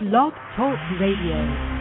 Blog Talk Radio.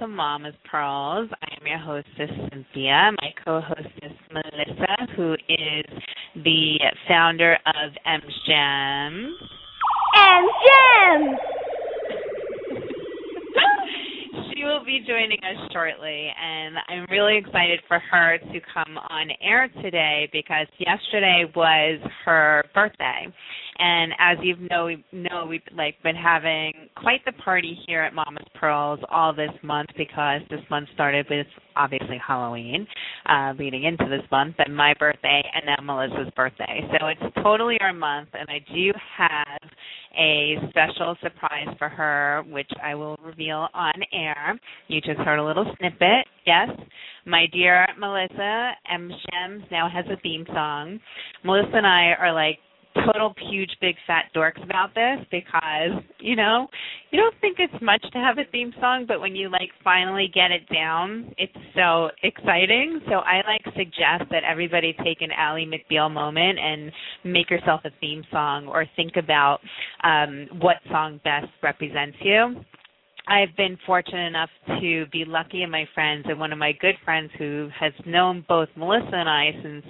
To Mama's Pearls. I am your hostess Cynthia. My co-hostess Melissa, who is the founder of M's Gems. And Gems! she will be joining us shortly, and I'm really excited for her to come on air today because yesterday was her birthday. And as you know, we know we've like been having quite the party here at Mama's Pearls all this month because this month started with obviously Halloween, uh, leading into this month, and my birthday, and now Melissa's birthday. So it's totally our month, and I do have a special surprise for her, which I will reveal on air. You just heard a little snippet. Yes, my dear Melissa M's Gems now has a theme song. Melissa and I are like total huge big fat dorks about this because you know you don't think it's much to have a theme song but when you like finally get it down it's so exciting. So i like suggest that everybody take an Ally McBeal moment and make yourself a theme song or think about um what song best represents you I've been fortunate enough to be lucky in my friends, and one of my good friends who has known both Melissa and I since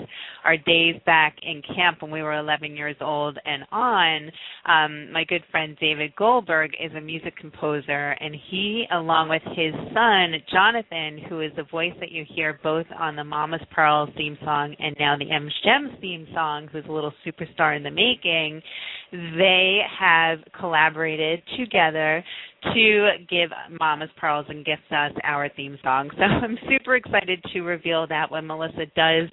our days back in camp when we were 11 years old and on. Um, my good friend David Goldberg is a music composer, and he, along with his son Jonathan, who is the voice that you hear both on the Mama's Pearls theme song and now the M's Gems theme song, who's a little superstar in the making, they have collaborated together to give Mama's Pearls and gift us our theme song. So I'm super excited to reveal that when Melissa does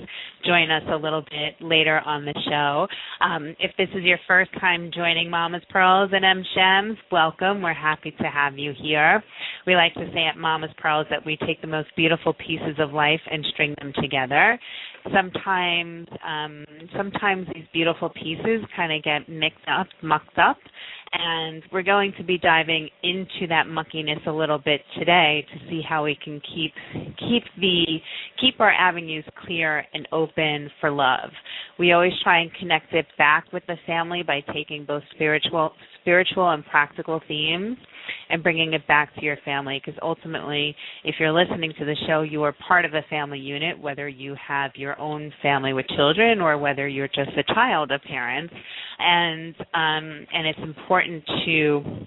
join us a little bit later on the show. Um, if this is your first time joining Mama's Pearls and M Gems, welcome. We're happy to have you here. We like to say at Mama's Pearls that we take the most beautiful pieces of life and string them together. Sometimes, um, sometimes these beautiful pieces kind of get mixed up, mucked up, and we're going to be diving into that muckiness a little bit today to see how we can keep keep the keep our avenues clear and open for love. We always try and connect it back with the family by taking both spiritual spiritual and practical themes and bringing it back to your family. Because ultimately if you're listening to the show you are part of a family unit whether you have your own family with children or whether you're just a child of parents. And um and it's important to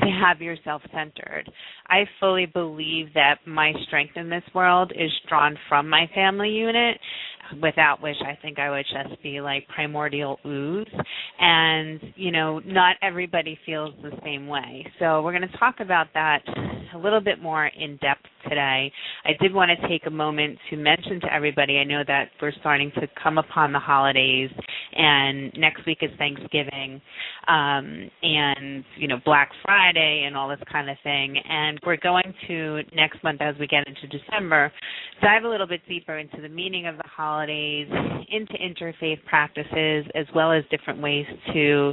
to have yourself centered. I fully believe that my strength in this world is drawn from my family unit, without which I think I would just be like primordial ooze. And, you know, not everybody feels the same way. So we're going to talk about that a little bit more in depth today. I did want to take a moment to mention to everybody I know that we're starting to come upon the holidays and next week is Thanksgiving um and you know Black Friday and all this kind of thing and we're going to next month as we get into December dive a little bit deeper into the meaning of the holidays, into interfaith practices as well as different ways to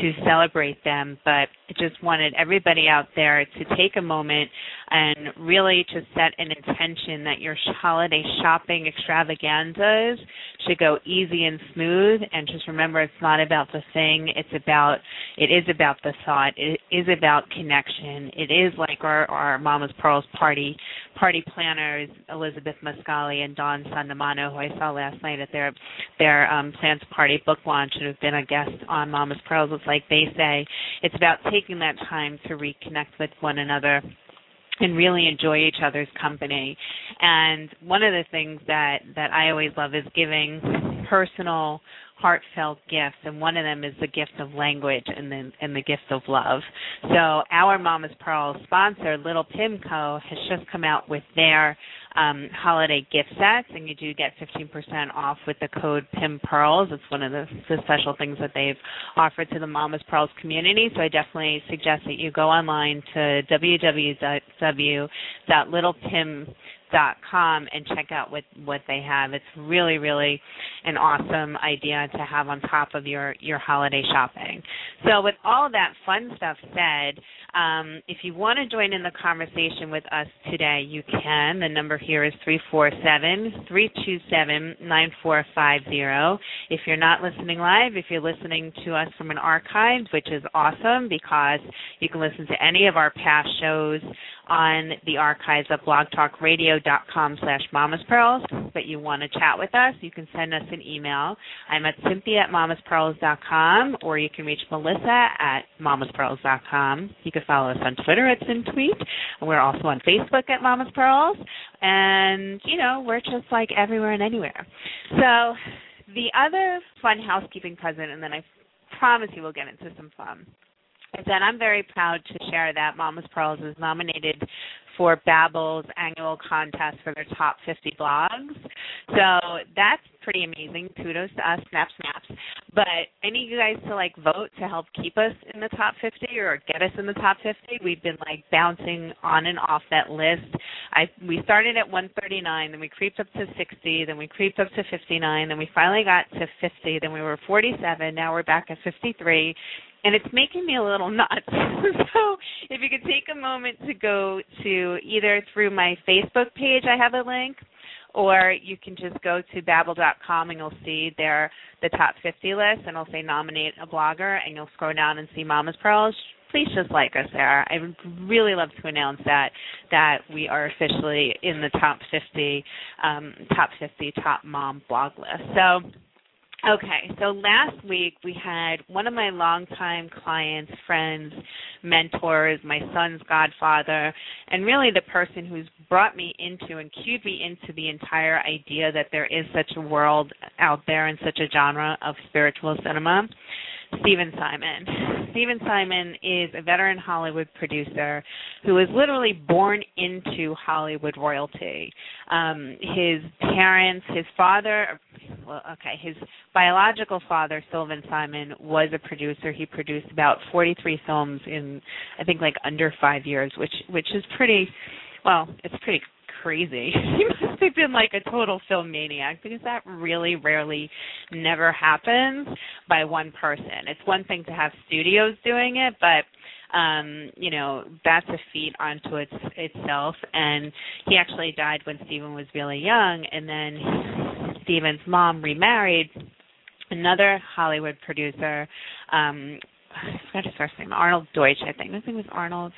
to celebrate them. But I just wanted everybody out there to take a moment and really to set an intention that your holiday shopping extravaganzas should go easy and smooth and just remember it's not about the thing, it's about it is about the thought. It is about connection. It is like our, our Mama's Pearls party party planners, Elizabeth Muscali and Don Sandamano, who I saw last night at their their um Plants Party book launch and have been a guest on Mama's Pearls. It's like they say, it's about taking that time to reconnect with one another and really enjoy each other's company. And one of the things that that I always love is giving personal heartfelt gifts, and one of them is the gift of language and then and the gift of love. So our Mama's Pearl sponsor, Little Pimco, has just come out with their um, holiday gift sets, and you do get 15% off with the code PIM Pearls. It's one of the, the special things that they've offered to the Mama's Pearls community. So I definitely suggest that you go online to www.littlepim.com dot com and check out what what they have. It's really really an awesome idea to have on top of your your holiday shopping. So with all that fun stuff said, um, if you want to join in the conversation with us today, you can. The number here is three four seven three two seven nine four five zero. If you're not listening live, if you're listening to us from an archive, which is awesome because you can listen to any of our past shows on the archives of at blogtalkradio.com slash mamaspearls, but you want to chat with us, you can send us an email. I'm at cynthia at mamaspearls.com, or you can reach Melissa at mamaspearls.com. You can follow us on Twitter at CynTweet. We're also on Facebook at Mama's Pearls. And, you know, we're just like everywhere and anywhere. So the other fun housekeeping present, and then I promise you we'll get into some fun is that I'm very proud to share that Mama's Pearls is nominated for Babble's annual contest for their top 50 blogs. So that's pretty amazing. Kudos to us, snap snaps. But I need you guys to like vote to help keep us in the top 50 or get us in the top 50. We've been like bouncing on and off that list. I we started at 139, then we creeped up to 60, then we creeped up to 59, then we finally got to 50, then we were 47, now we're back at 53 and it's making me a little nuts. so if you could take a moment to go to either through my Facebook page, I have a link, or you can just go to babble.com and you'll see there the top 50 list, and it'll say nominate a blogger, and you'll scroll down and see Mama's Pearls. Please just like us there. I would really love to announce that that we are officially in the top 50, um, top 50 top mom blog list. So Okay, so last week we had one of my longtime clients, friends, mentors, my son's godfather, and really the person who's brought me into and cued me into the entire idea that there is such a world out there and such a genre of spiritual cinema. Stephen Simon. Stephen Simon is a veteran Hollywood producer who was literally born into Hollywood royalty. Um, his parents, his father, well, okay, his biological father, Sylvan Simon, was a producer. He produced about 43 films in, I think, like under five years, which which is pretty, well, it's pretty crazy. he must have been like a total film maniac because that really rarely never happens by one person. It's one thing to have studios doing it, but um, you know, that's a feat unto its itself. And he actually died when Stephen was really young and then Stephen's mom remarried another Hollywood producer, um I forgot his first name, Arnold Deutsch, I think. His name was Arnold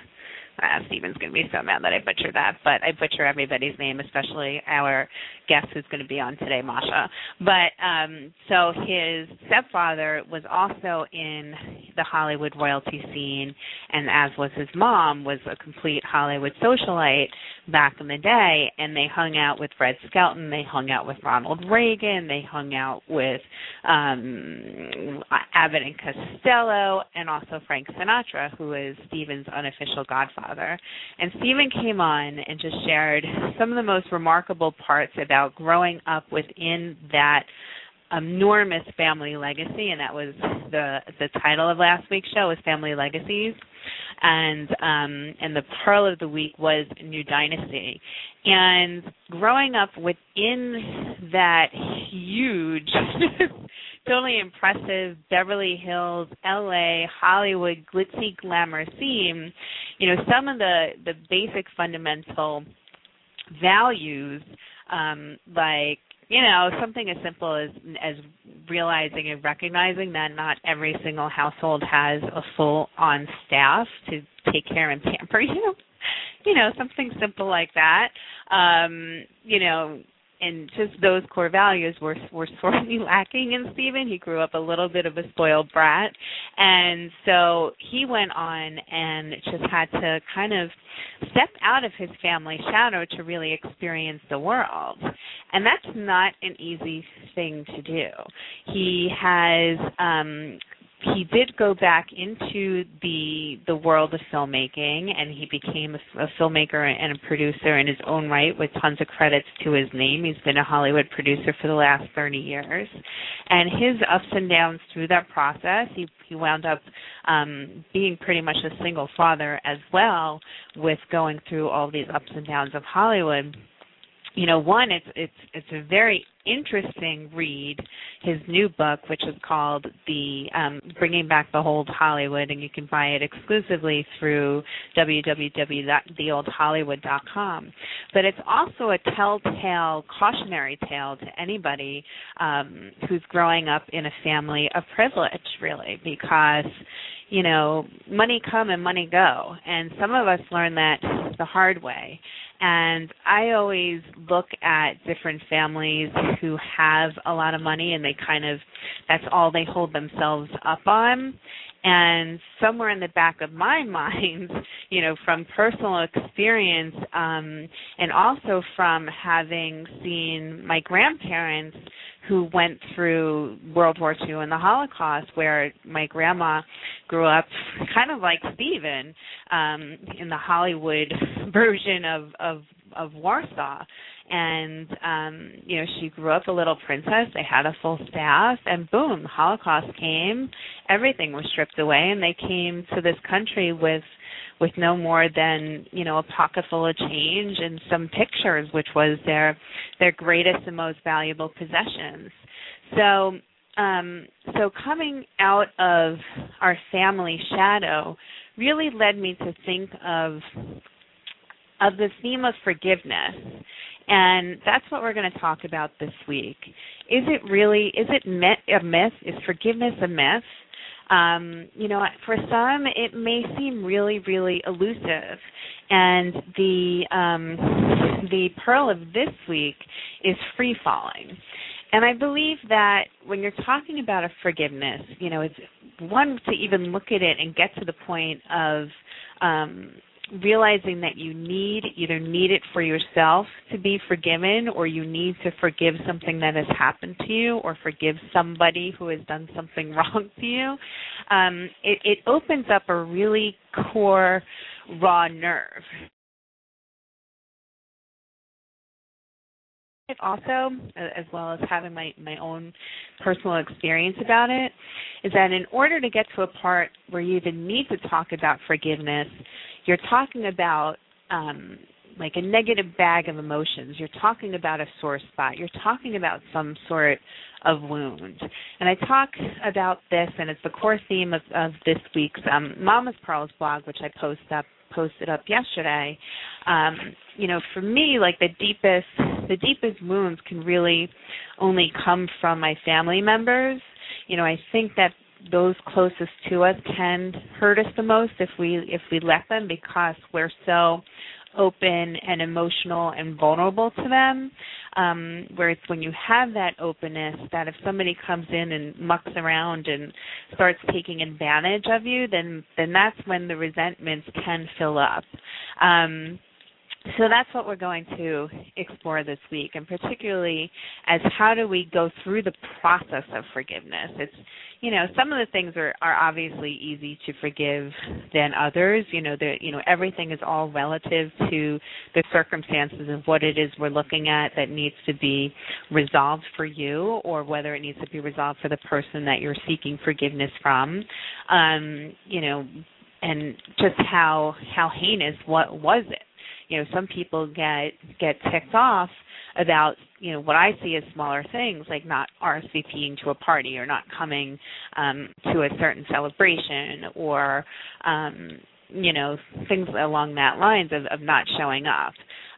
uh, Stephen's going to be so mad that I butcher that, but I butcher everybody's name, especially our guest who's going to be on today, Macha. But um, so his stepfather was also in the Hollywood royalty scene, and as was his mom, was a complete Hollywood socialite back in the day. And they hung out with Red Skelton, they hung out with Ronald Reagan, they hung out with um, Abbott and Costello, and also Frank Sinatra, who is Stephen's unofficial godfather father. And Stephen came on and just shared some of the most remarkable parts about growing up within that enormous family legacy and that was the the title of last week's show was family legacies and um and the pearl of the week was new dynasty and growing up within that huge totally impressive. Beverly hills la hollywood glitzy glamour theme. You know some of the the basic fundamental values um like you know something as simple as as realizing and recognizing that not every single household has a full on staff to take care and pamper you. You know something simple like that. Um you know and just those core values were were sorely lacking in Stephen. He grew up a little bit of a spoiled brat, and so he went on and just had to kind of step out of his family shadow to really experience the world. And that's not an easy thing to do. He has um he did go back into the the world of filmmaking and he became a, a, filmmaker and a producer in his own right with tons of credits to his name. He's been a hollywood producer for the last 30 years. And his ups and downs through that process he he wound up um being pretty much a single father as well with going through all these ups and downs of hollywood you know one it's it's it's a very interesting read his new book which is called the um bringing back the old hollywood and you can buy it exclusively through www.theoldhollywood.com but it's also a telltale cautionary tale to anybody um who's growing up in a family of privilege really because you know money come and money go. And some of us learn that the hard way and I always look at different families who have a lot of money and they kind of that's all they hold themselves up on. And somewhere in the back of my mind, you know, from personal experience, um, and also from having seen my grandparents who went through World War II and the Holocaust, where my grandma grew up kind of like Stephen um, in the Hollywood version of of of Warsaw. And um, you know, she grew up a little princess. They had a full staff, and boom, Holocaust came. Everything was stripped away, and they came to this country with with no more than you know a pocket full of change and some pictures, which was their their greatest and most valuable possessions. So um, so coming out of our family shadow really led me to think of of the theme of forgiveness. And that's what we're going to talk about this week. Is it really is it a myth? Is forgiveness a myth? Um, you know, for some it may seem really, really elusive. And the um, the pearl of this week is free falling. And I believe that when you're talking about a forgiveness, you know, it's one to even look at it and get to the point of um, realizing that you need either need it for yourself to be forgiven or you need to forgive something that has happened to you or forgive somebody who has done something wrong to you. Um, it, it opens up a really core raw nerve also as well as having my my own personal experience about it is that in order to get to a part where you even need to talk about forgiveness you're talking about um like a negative bag of emotions. You're talking about a sore spot. You're talking about some sort of wound. And i talk about this and it's the core theme of, of this week's um, mama's pearls blog which i post up posted up yesterday. Um you know for me like the deepest the deepest wounds can really only come from my family members. You know i think that those closest to us can hurt us the most if we if we let them because we're so open and emotional and vulnerable to them. Um, where it's when you have that openness that if somebody comes in and mucks around and starts taking advantage of you, then then that's when the resentments can fill up. Um, so that's what we're going to explore this week, and particularly as how do we go through the process of forgiveness. It's you know some of the things are are obviously easy to forgive than others. You know the you know everything is all relative to the circumstances of what it is we're looking at that needs to be resolved for you, or whether it needs to be resolved for the person that you're seeking forgiveness from. Um, you know, and just how how heinous what was it you know some people get get ticked off about you know what I see as smaller things like not RSVPing to a party or not coming um to a certain celebration or um you know things along that lines of, of not showing up.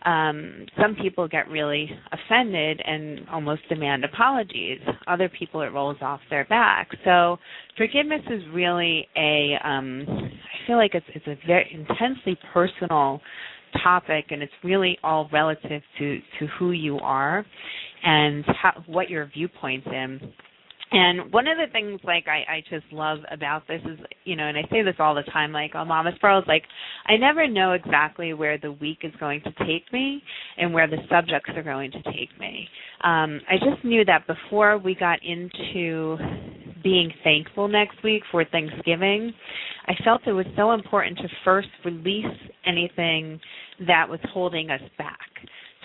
Um some people get really offended and almost demand apologies. Other people it rolls off their back. So forgiveness is really a um i feel like it's it's a very intensely personal topic, and it's really all relative to to who you are and how, what your viewpoints in. And one of the things like I, I just love about this is, you know, and I say this all the time, like on Mama's Pearls, like I never know exactly where the week is going to take me and where the subjects are going to take me. Um, I just knew that before we got into being thankful next week for Thanksgiving, I felt it was so important to first release anything that was holding us back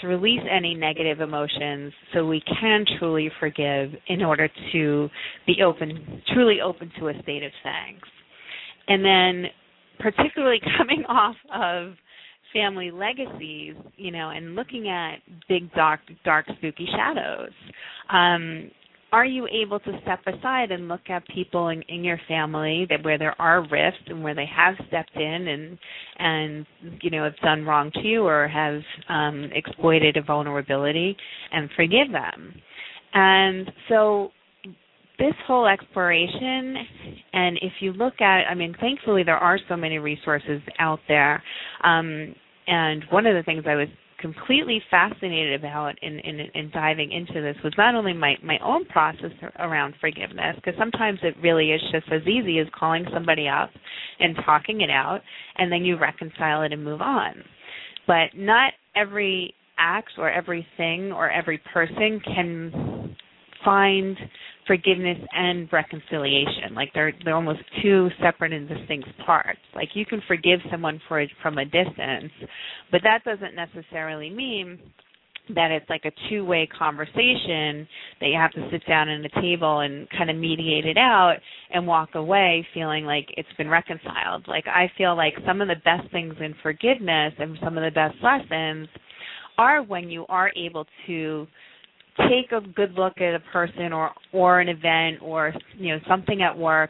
to release any negative emotions so we can truly forgive in order to be open, truly open to a state of thanks. And then, particularly coming off of family legacies, you know, and looking at big, dark, dark, spooky shadows. Um, are you able to step aside and look at people in, in your family that where there are rifts and where they have stepped in and and you know have done wrong to you or have um, exploited a vulnerability and forgive them? And so this whole exploration and if you look at i mean thankfully there are so many resources out there. Um, and one of the things i was completely fascinated about in, in, in diving into this was not only my, my own process around forgiveness, because sometimes it really is just as easy as calling somebody up and talking it out, and then you reconcile it and move on. But not every act or everything or every person can find forgiveness and reconciliation. Like they're they're almost two separate and distinct parts. Like you can forgive someone for from a distance, but that doesn't necessarily mean that it's like a two-way conversation that you have to sit down at a table and kind of mediate it out and walk away feeling like it's been reconciled. Like I feel like some of the best things in forgiveness and some of the best lessons are when you are able to take a good look at a person or or an event or you know something at work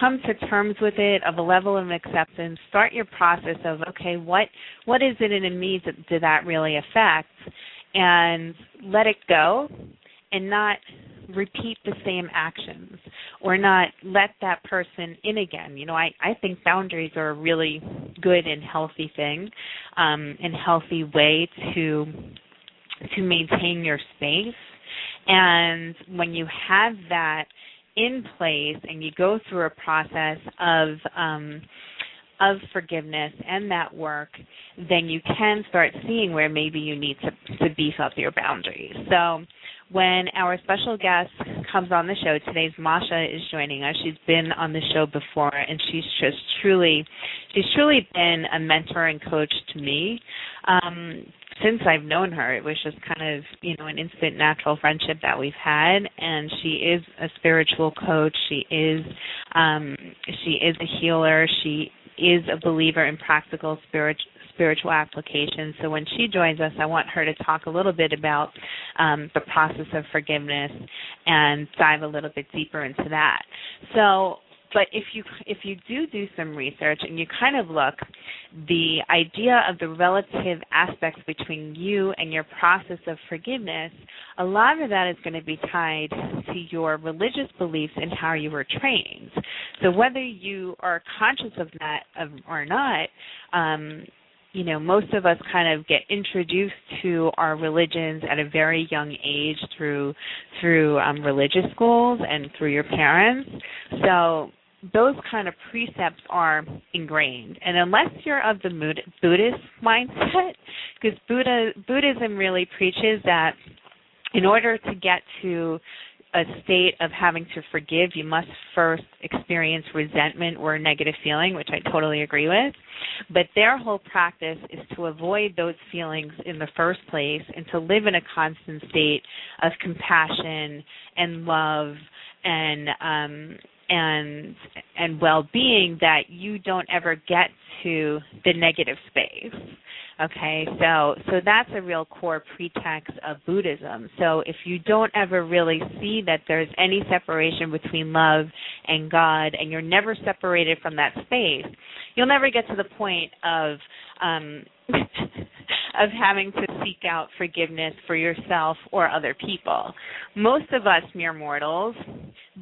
come to terms with it of a level of acceptance start your process of okay what what is it in me that did that really affect and let it go and not repeat the same actions or not let that person in again. You know i i think boundaries are a really good and healthy thing um and healthy way to to maintain your space. And when you have that in place and you go through a process of um, of forgiveness and that work, then you can start seeing where maybe you need to, to beef up your boundaries. So when our special guest comes on the show, today's Macha is joining us. She's been on the show before and she's just truly she's truly been a mentor and coach to me. Um, since I've known her, it was just kind of, you know, an instant natural friendship that we've had and she is a spiritual coach. She is um she is a healer. She is a believer in practical spirit spiritual application. So when she joins us, I want her to talk a little bit about um, the process of forgiveness and dive a little bit deeper into that. So but if you if you do do some research and you kind of look the idea of the relative aspects between you and your process of forgiveness a lot of that is going to be tied to your religious beliefs and how you were trained so whether you are conscious of that or not um, you know, most of us kind of get introduced to our religions at a very young age through through um, religious schools and through your parents. So those kind of precepts are ingrained. And unless you're of the Buddhist mindset, because Buddha Buddhism really preaches that in order to get to a state of having to forgive, you must first experience resentment or negative feeling, which I totally agree with. But their whole practice is to avoid those feelings in the first place and to live in a constant state of compassion and love and um and and well-being that you don't ever get to the negative space okay so so that's a real core pretext of buddhism so if you don't ever really see that there's any separation between love and god and you're never separated from that space you'll never get to the point of um of having to seek out forgiveness for yourself or other people. Most of us mere mortals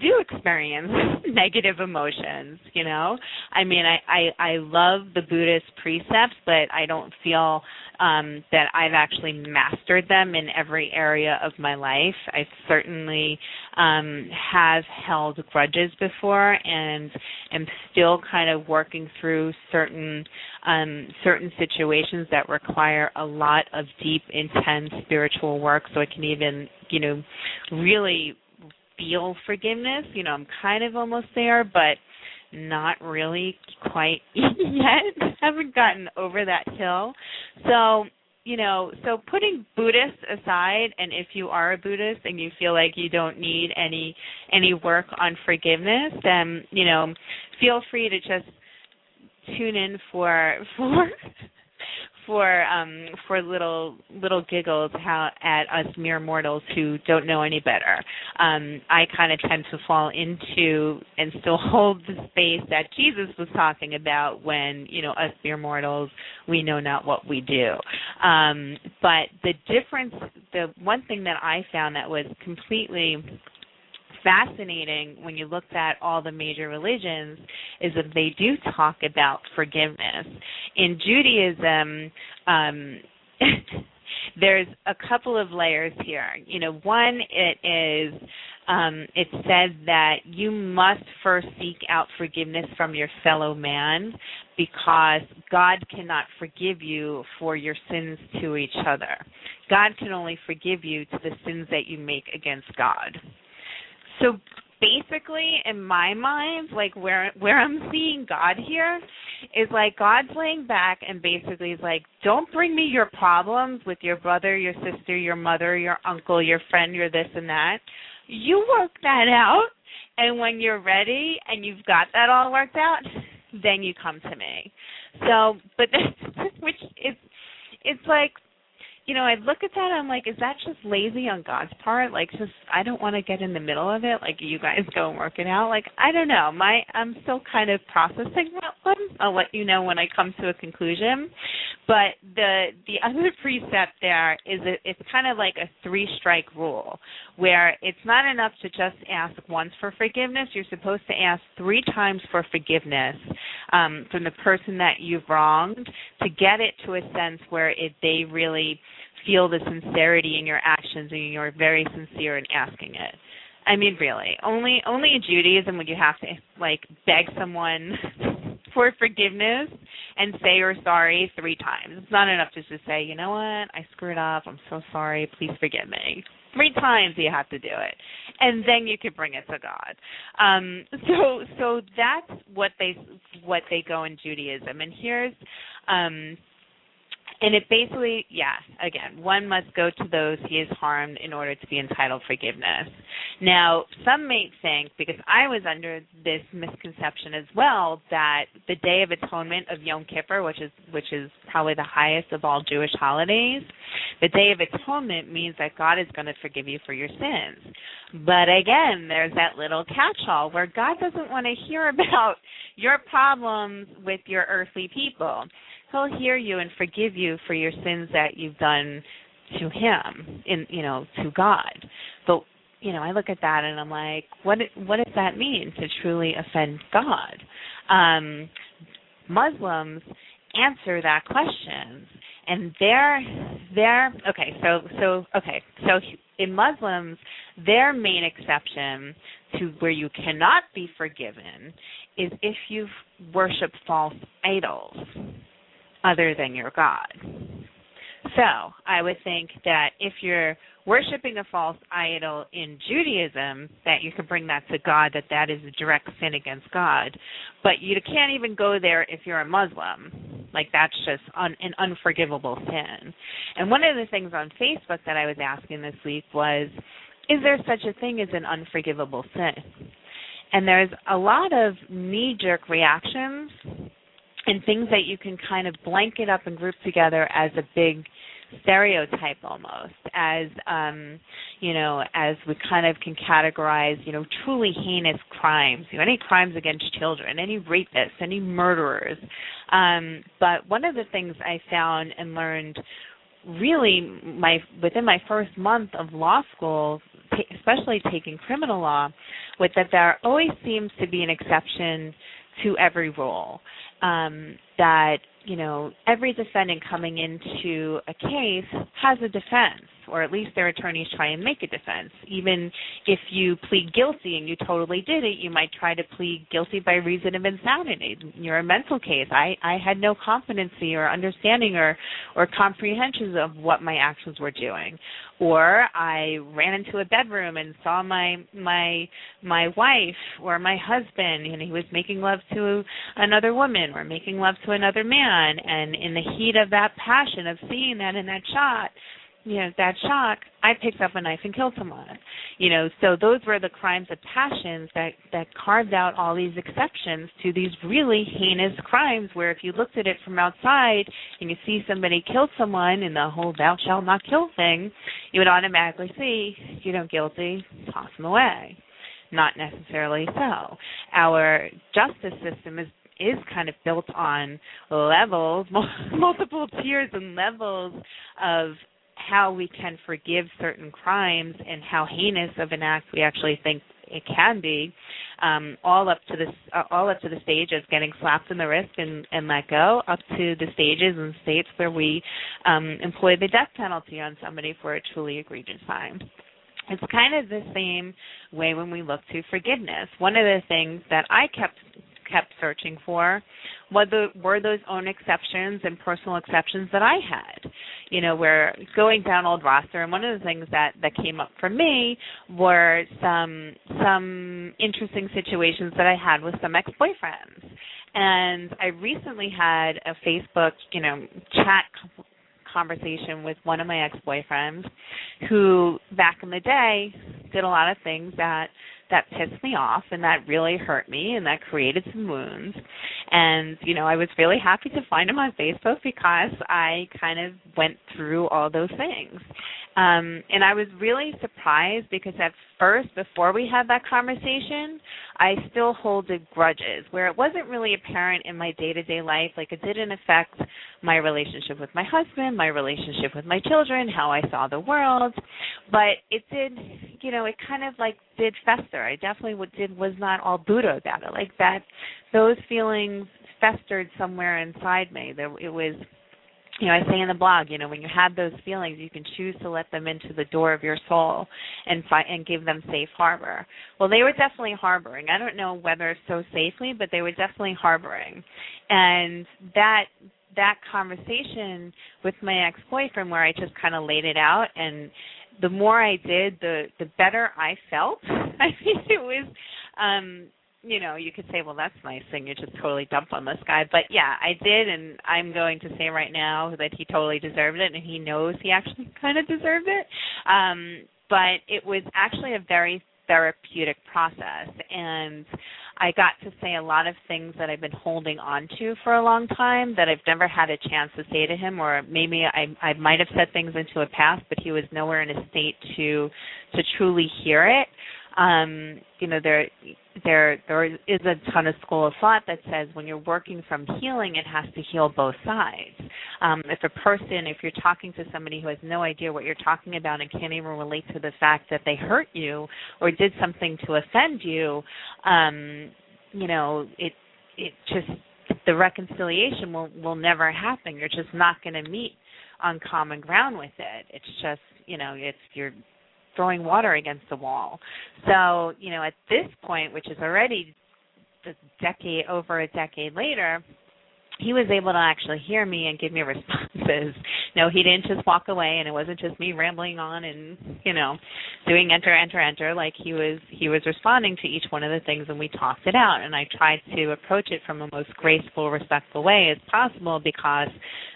do experience negative emotions, you know. I mean, I I I love the Buddhist precepts, but I don't feel um that I've actually mastered them in every area of my life. I certainly um have held grudges before and am still kind of working through certain um certain situations that require a lot of deep intense spiritual work so I can even, you know, really feel forgiveness. You know, I'm kind of almost there, but not really quite yet. Haven't gotten over that hill. So, you know, so putting Buddhists aside and if you are a Buddhist and you feel like you don't need any any work on forgiveness, then, you know, feel free to just tune in for for for um for little little giggles how at us mere mortals who don't know any better. Um i kind of tend to fall into and still hold the space that jesus was talking about when you know us mere mortals we know not what we do. Um but the difference the one thing that i found that was completely fascinating when you looked at all the major religions is that they do talk about forgiveness. In Judaism, um, there's a couple of layers here. You know, one it is um, it said that you must first seek out forgiveness from your fellow man because God cannot forgive you for your sins to each other. God can only forgive you to the sins that you make against God. So basically in my mind like where where i'm seeing god here is like god's laying back and basically is like don't bring me your problems with your brother your sister your mother your uncle your friend your this and that. You work that out and when you're ready and you've got that all worked out then you come to me. So but which is it's like you know, I look at that, and I'm like, is that just lazy on God's part? Like, just I don't want to get in the middle of it. Like, you guys go and work it out. Like, I don't know. My I'm still kind of processing that one. I'll let you know when I come to a conclusion. But the the other precept there is that it's kind of like a three strike rule, where it's not enough to just ask once for forgiveness. You're supposed to ask three times for forgiveness um, from the person that you've wronged to get it to a sense where it they really feel the sincerity in your actions and you're very sincere in asking it. I mean, really, only only in Judaism would you have to like beg someone for forgiveness and say you're sorry three times. It's not enough just to say, you know what, I screwed up. I'm so sorry. Please forgive me. Three times you have to do it, and then you can bring it to God. Um, so so that's what they what they go in Judaism. And here's um, and it basically, yeah, again, one must go to those he has harmed in order to be entitled forgiveness. Now, some may think, because I was under this misconception as well, that the Day of Atonement of Yom Kippur, which is which is probably the highest of all Jewish holidays, the Day of Atonement means that God is going to forgive you for your sins. But again, there's that little catch-all where God doesn't want to hear about your problems with your earthly people he'll hear you and forgive you for your sins that you've done to him in you know to god. But you know i look at that and i'm like what what does that mean to truly offend god? Um muslims answer that question and they're they're okay so so okay so in muslims their main exception to where you cannot be forgiven is if you worship false idols other than your God. So I would think that if you're worshiping a false idol in Judaism, that you can bring that to God, that that is a direct sin against God. But you can't even go there if you're a Muslim. Like that's just un- an unforgivable sin. And one of the things on Facebook that I was asking this week was, is there such a thing as an unforgivable sin? And there's a lot of knee jerk reactions and things that you can kind of blanket up and group together as a big stereotype almost as um you know as we kind of can categorize you know truly heinous crimes you know any crimes against children any rapists any murderers um but one of the things i found and learned really my within my first month of law school ta- especially taking criminal law, was that there always seems to be an exception to every rule. Um, that you know every defendant coming into a case has a defense or at least their attorneys try and make a defense. Even if you plead guilty and you totally did it you might try to plead guilty by reason of insanity. You're a mental case. I i had no competency or understanding or or comprehension of what my actions were doing. Or i ran into a bedroom and saw my my my wife or my husband and he was making love to another woman or making love to another man. And in the heat of that passion of seeing that in that shot you know that shock i picked up a knife and killed someone. You know so those were the crimes of passions that that carved out all these exceptions to these really heinous crimes where if you looked at it from outside and you see somebody kill someone in the whole thou shalt not kill thing you would automatically see you know guilty toss them away. Not necessarily so. Our justice system is is kind of built on levels, multiple tiers and levels of how we can forgive certain crimes and how heinous of an act we actually think it can be, um, all up to this, uh, all up to the stage of getting slapped in the wrist and, and let go, up to the stages and states where we um, employ the death penalty on somebody for a truly egregious crime. It's kind of the same way when we look to forgiveness. One of the things that I kept kept searching for whether were those own exceptions and personal exceptions that I had. You know, where going down old roster and one of the things that that came up for me were some some interesting situations that I had with some ex-boyfriends. And I recently had a Facebook, you know, chat conversation with one of my ex-boyfriends who back in the day did a lot of things that that pissed me off and that really hurt me and that created some wounds. And, you know, I was really happy to find him on Facebook because I kind of went through all those things. Um, and I was really surprised because at first, before we had that conversation, I still holded grudges where it wasn't really apparent in my day to day life. Like it didn't affect my relationship with my husband, my relationship with my children, how I saw the world. But it did, you know, it kind of like did fester. I definitely did was not all Buddha about it. Like that, those feelings festered somewhere inside me. There, it was you know, I say in the blog, you know, when you have those feelings, you can choose to let them into the door of your soul and fi- and give them safe harbor. Well, they were definitely harboring. I don't know whether so safely, but they were definitely harboring. And that that conversation with my ex-boyfriend where I just kind of laid it out and the more I did, the the better I felt. I mean, it was um you know, you could say, well, that's nice thing. You just totally dumped on this guy. But yeah, I did, and I'm going to say right now that he totally deserved it, and he knows he actually kind of deserved it. Um, but it was actually a very therapeutic process, and I got to say a lot of things that I've been holding on to for a long time that I've never had a chance to say to him, or maybe I I might have said things into a past, but he was nowhere in a state to to truly hear it. Um, you know, there there there is a ton of school of thought that says when you're working from healing, it has to heal both sides. Um, if a person, if you're talking to somebody who has no idea what you're talking about and can't even relate to the fact that they hurt you or did something to offend you, um, you know, it it just the reconciliation will will never happen. You're just not going to meet on common ground with it. It's just you know, it's you're throwing water against the wall. So, you know, at this point, which is already a decade over a decade later, he was able to actually hear me and give me responses. No, he didn't just walk away and it wasn't just me rambling on and, you know, doing enter, enter, enter. Like he was he was responding to each one of the things and we talked it out and I tried to approach it from the most graceful, respectful way as possible because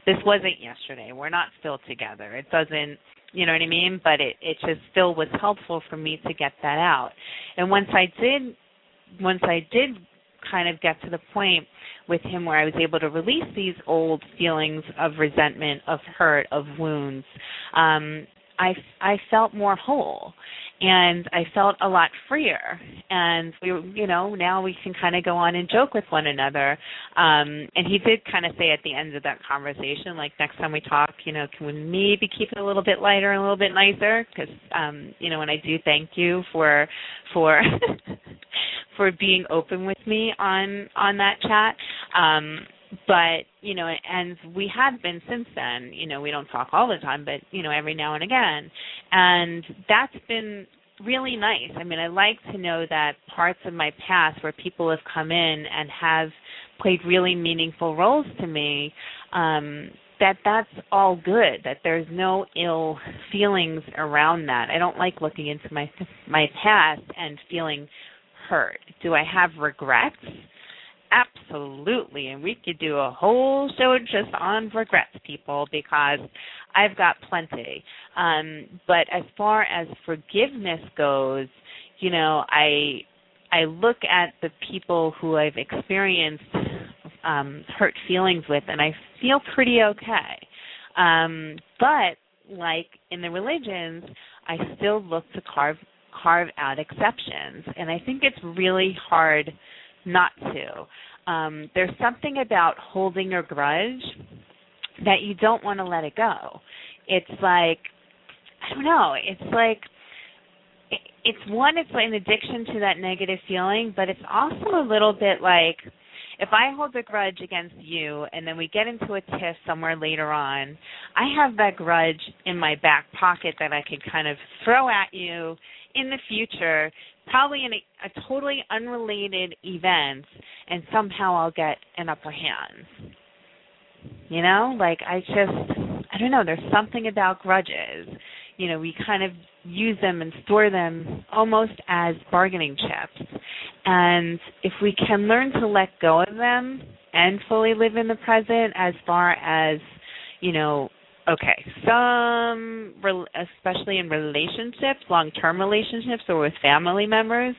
this wasn't yesterday. We're not still together. It doesn't you know what I mean? But it it just still was helpful for me to get that out. And once I did once I did kind of get to the point with him where I was able to release these old feelings of resentment, of hurt, of wounds, um, I I felt more whole and I felt a lot freer. And we, you know, now we can kind of go on and joke with one another. Um, and he did kind of say at the end of that conversation, like next time we talk, you know, can we maybe keep it a little bit lighter and a little bit nicer? Because, um, you know, and I do thank you for for for being open with me on on that chat. Um, but you know and we have been since then you know we don't talk all the time but you know every now and again. And that's been really nice. I mean i like to know that parts of my past where people have come in and have played really meaningful roles to me um that that's all good that there's no ill feelings around that. I don't like looking into my my past and feeling hurt. Do i have regrets Absolutely. And we could do a whole show just on regrets, people, because I've got plenty. Um, but as far as forgiveness goes, you know, I I look at the people who I've experienced um, hurt feelings with, and I feel pretty okay. Um, but like in the religions, I still look to carve carve out exceptions, and I think it's really hard not to. Um, there's something about holding a grudge that you don't want to let it go. It's like I don't know. It's like it's one. It's like an addiction to that negative feeling, but it's also a little bit like if I hold a grudge against you and then we get into a tiff somewhere later on, I have that grudge in my back pocket that I could kind of throw at you in the future, probably in a, a totally unrelated event, and somehow I'll get an upper hand. You know, like I just, I don't know, there's something about grudges. You know, we kind of use them and store them almost as bargaining chips. And if we can learn to let go of them and fully live in the present as far as, you know, Okay, some, especially in relationships, long term relationships, or with family members,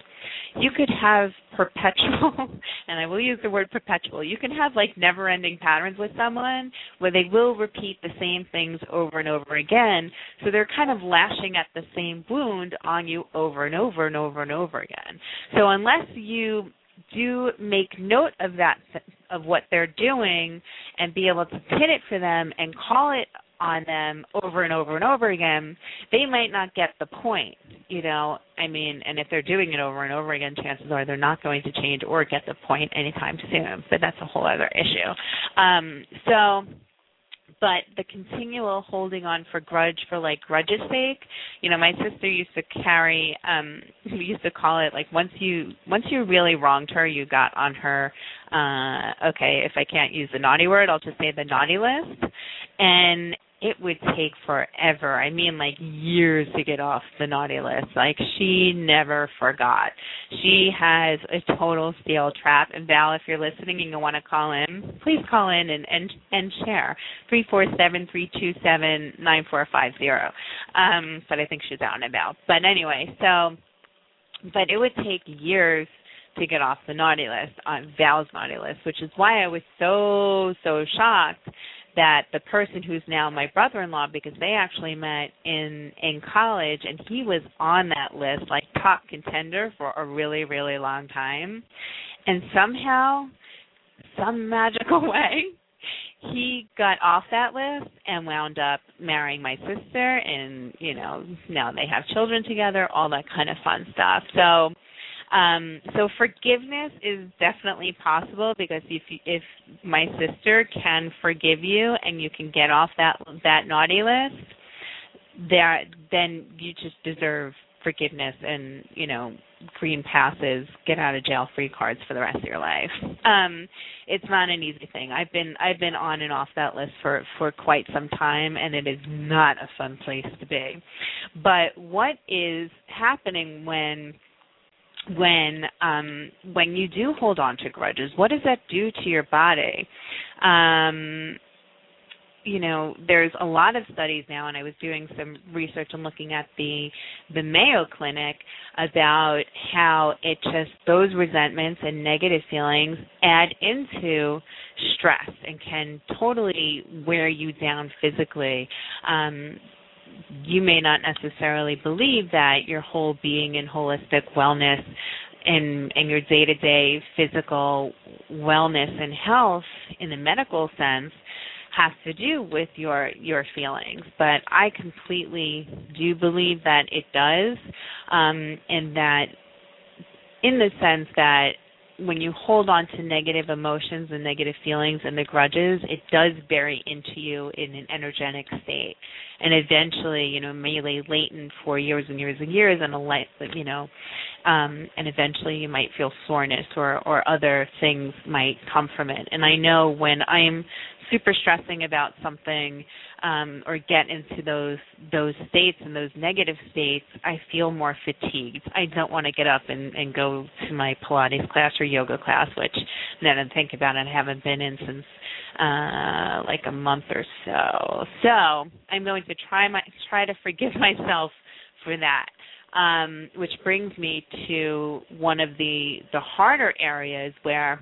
you could have perpetual, and I will use the word perpetual, you can have like never ending patterns with someone where they will repeat the same things over and over again. So they're kind of lashing at the same wound on you over and over and over and over again. So unless you do make note of that of what they're doing and be able to pin it for them and call it on them over and over and over again, they might not get the point, you know. I mean, and if they're doing it over and over again, chances are they're not going to change or get the point anytime soon. But that's a whole other issue. Um, so but the continual holding on for grudge for like grudge's sake you know my sister used to carry um we used to call it like once you once you really wronged her you got on her uh okay if i can't use the naughty word i'll just say the naughty list and it would take forever. I mean, like years to get off the naughty list. Like she never forgot. She has a total steel trap. And Val, if you're listening and you want to call in, please call in and and and share three four seven three two seven nine four five zero. Um, but I think she's out and about. But anyway, so but it would take years to get off the naughty list on Val's naughty list, which is why I was so so shocked that the person who's now my brother-in-law because they actually met in in college and he was on that list like top contender for a really really long time. And somehow some magical way he got off that list and wound up marrying my sister and you know now they have children together all that kind of fun stuff. So um, so forgiveness is definitely possible because if you, if my sister can forgive you and you can get off that that naughty list, that then you just deserve forgiveness and you know green passes, get out of jail free cards for the rest of your life. Um, it's not an easy thing. I've been I've been on and off that list for for quite some time, and it is not a fun place to be. But what is happening when when um, when you do hold on to grudges? What does that do to your body? Um, you know, there's a lot of studies now, and I was doing some research and looking at the the Mayo Clinic about how it just those resentments and negative feelings add into stress and can totally wear you down physically. Um, you may not necessarily believe that your whole being and holistic wellness and and your day-to-day physical wellness and health in the medical sense has to do with your your feelings. But i completely do believe that it does um and that in the sense that when you hold on to negative emotions and negative feelings and the grudges, it does bury into you in an energetic state, and eventually, you know, may lay latent for years and years and years, and a light, you know, um, and eventually you might feel soreness or or other things might come from it. And I know when I'm super stressing about something um, or get into those those states and those negative states, I feel more fatigued. I don't want to get up and, and go to my Pilates class or yoga class, which that I think about it, I haven't been in since uh like a month or so. So I'm going to try my try to forgive myself for that. Um, which brings me to one of the the harder areas where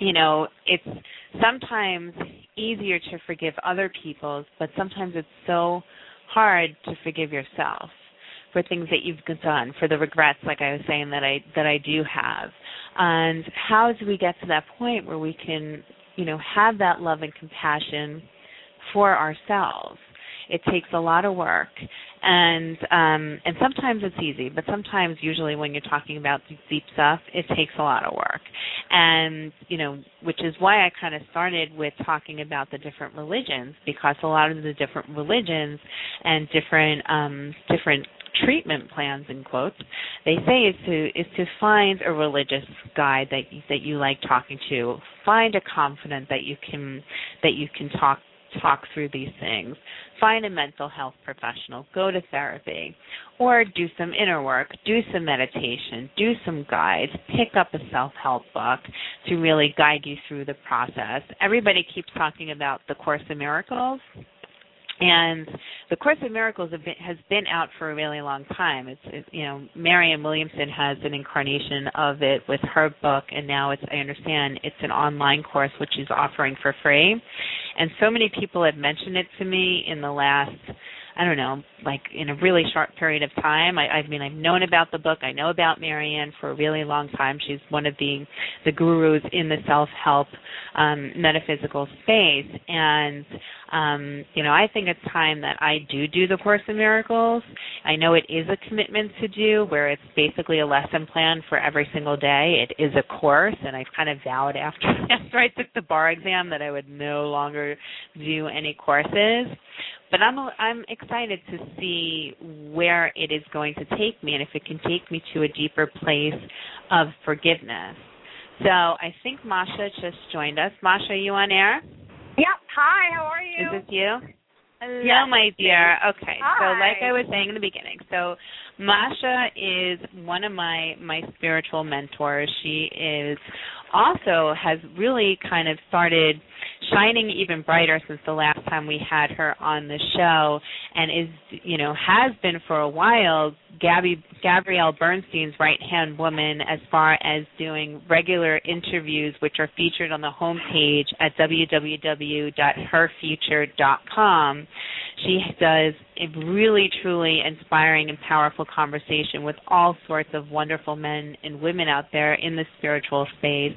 you know it's sometimes easier to forgive other people, but sometimes it's so hard to forgive yourself for things that you've done, for the regrets, like I was saying that I that I do have. And how do we get to that point where we can, you know, have that love and compassion for ourselves? It takes a lot of work, and um, and sometimes it's easy, but sometimes, usually, when you're talking about deep stuff, it takes a lot of work. And you know, which is why I kind of started with talking about the different religions, because a lot of the different religions and different um, different treatment plans in quotes they say is to is to find a religious guide that you, that you like talking to find a confidant that you can that you can talk talk through these things. Find a mental health professional, go to therapy, or do some inner work, do some meditation, do some guides, pick up a self help book to really guide you through the process. Everybody keeps talking about the Course in Miracles. And the Course in Miracles been, has been out for a really long time. It's, it, you know Marianne Williamson has an incarnation of it with her book, and now it's I understand it's an online course which she's offering for free. And so many people have mentioned it to me in the last I don't know, like in a really short period of time. I, I mean, I've known about the book. I know about Marianne for a really long time. She's one of the the gurus in the self help um, metaphysical space, and um, you know, I think it's time that I do do the Course in Miracles. I know it is a commitment to do, where it's basically a lesson plan for every single day. It is a course, and I kind of vowed after after I took the bar exam that I would no longer do any courses but I'm I'm excited to see where it is going to take me and if it can take me to a deeper place of forgiveness. So I think Macha just joined us. Macha, you on air? Yep. Hi. How are you? Is this you? Hello. Yeah, my dear. Okay. Hi. So like I was saying in the beginning, so Macha is one of my my spiritual mentors. She is also has really kind of started shining even brighter since the last time we had her on the show and is you know has been for a while Gabby Gabrielle Bernstein's right hand woman as far as doing regular interviews which are featured on the homepage at www.herfuture.com she does a really truly inspiring and powerful conversation with all sorts of wonderful men and women out there in the spiritual space.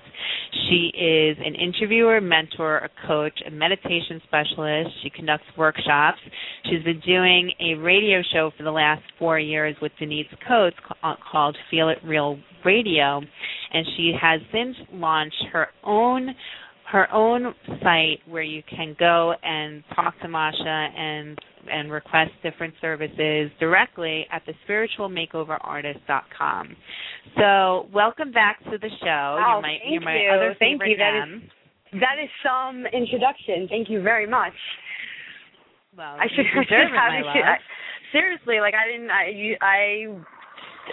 She is an interviewer, mentor, a coach, a meditation specialist. She conducts workshops. She's been doing a radio show for the last four years with Denise Coates uh, called Feel It Real Radio. And she has since launched her own her own site where you can go and talk to Macha and and request different services directly at the spiritualmakeoverartist.com. So, welcome back to the show. Oh, you're my, thank you're my you. other Thank favorite you. That is-. That is some introduction. Thank you very much. Well, I should, I should it, have love. I, seriously, like I didn't. I you, I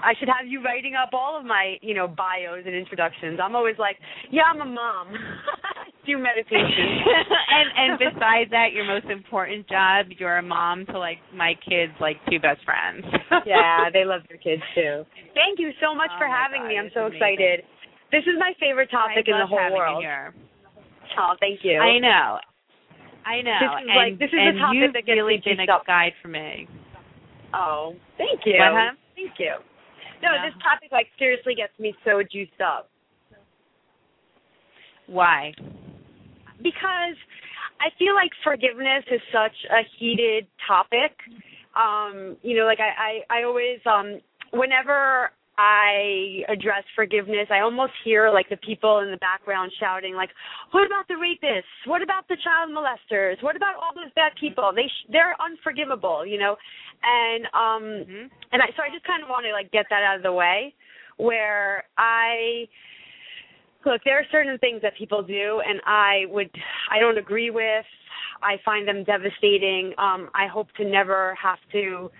I should have you writing up all of my you know bios and introductions. I'm always like, yeah, I'm a mom. Do meditation. and and besides that, your most important job, you're a mom to like my kids, like two best friends. yeah, they love their kids too. Thank you so much Oh for having God, me. I'm so amazing. excited. This is my favorite topic I in the whole world. You here. Oh, thank you. I know. I know. This is and, like- this is the topic you've that gets really been a up. guide for me. Oh, thank you. What, huh? Thank you. No, Yeah. this topic like seriously gets me so juiced up Why? because I feel like forgiveness is such a heated topic. Um, you know, like I, I, I always um whenever I address forgiveness, I almost hear like the people in the background shouting like, "What about the rapists? What about the child molesters? What about all those bad people? They sh- they're unforgivable, you know." And um hmm and I so I just kind of want to like get that out of the way where I look there are certain things that people do and I would I don't agree with I find them devastating um I hope to never have to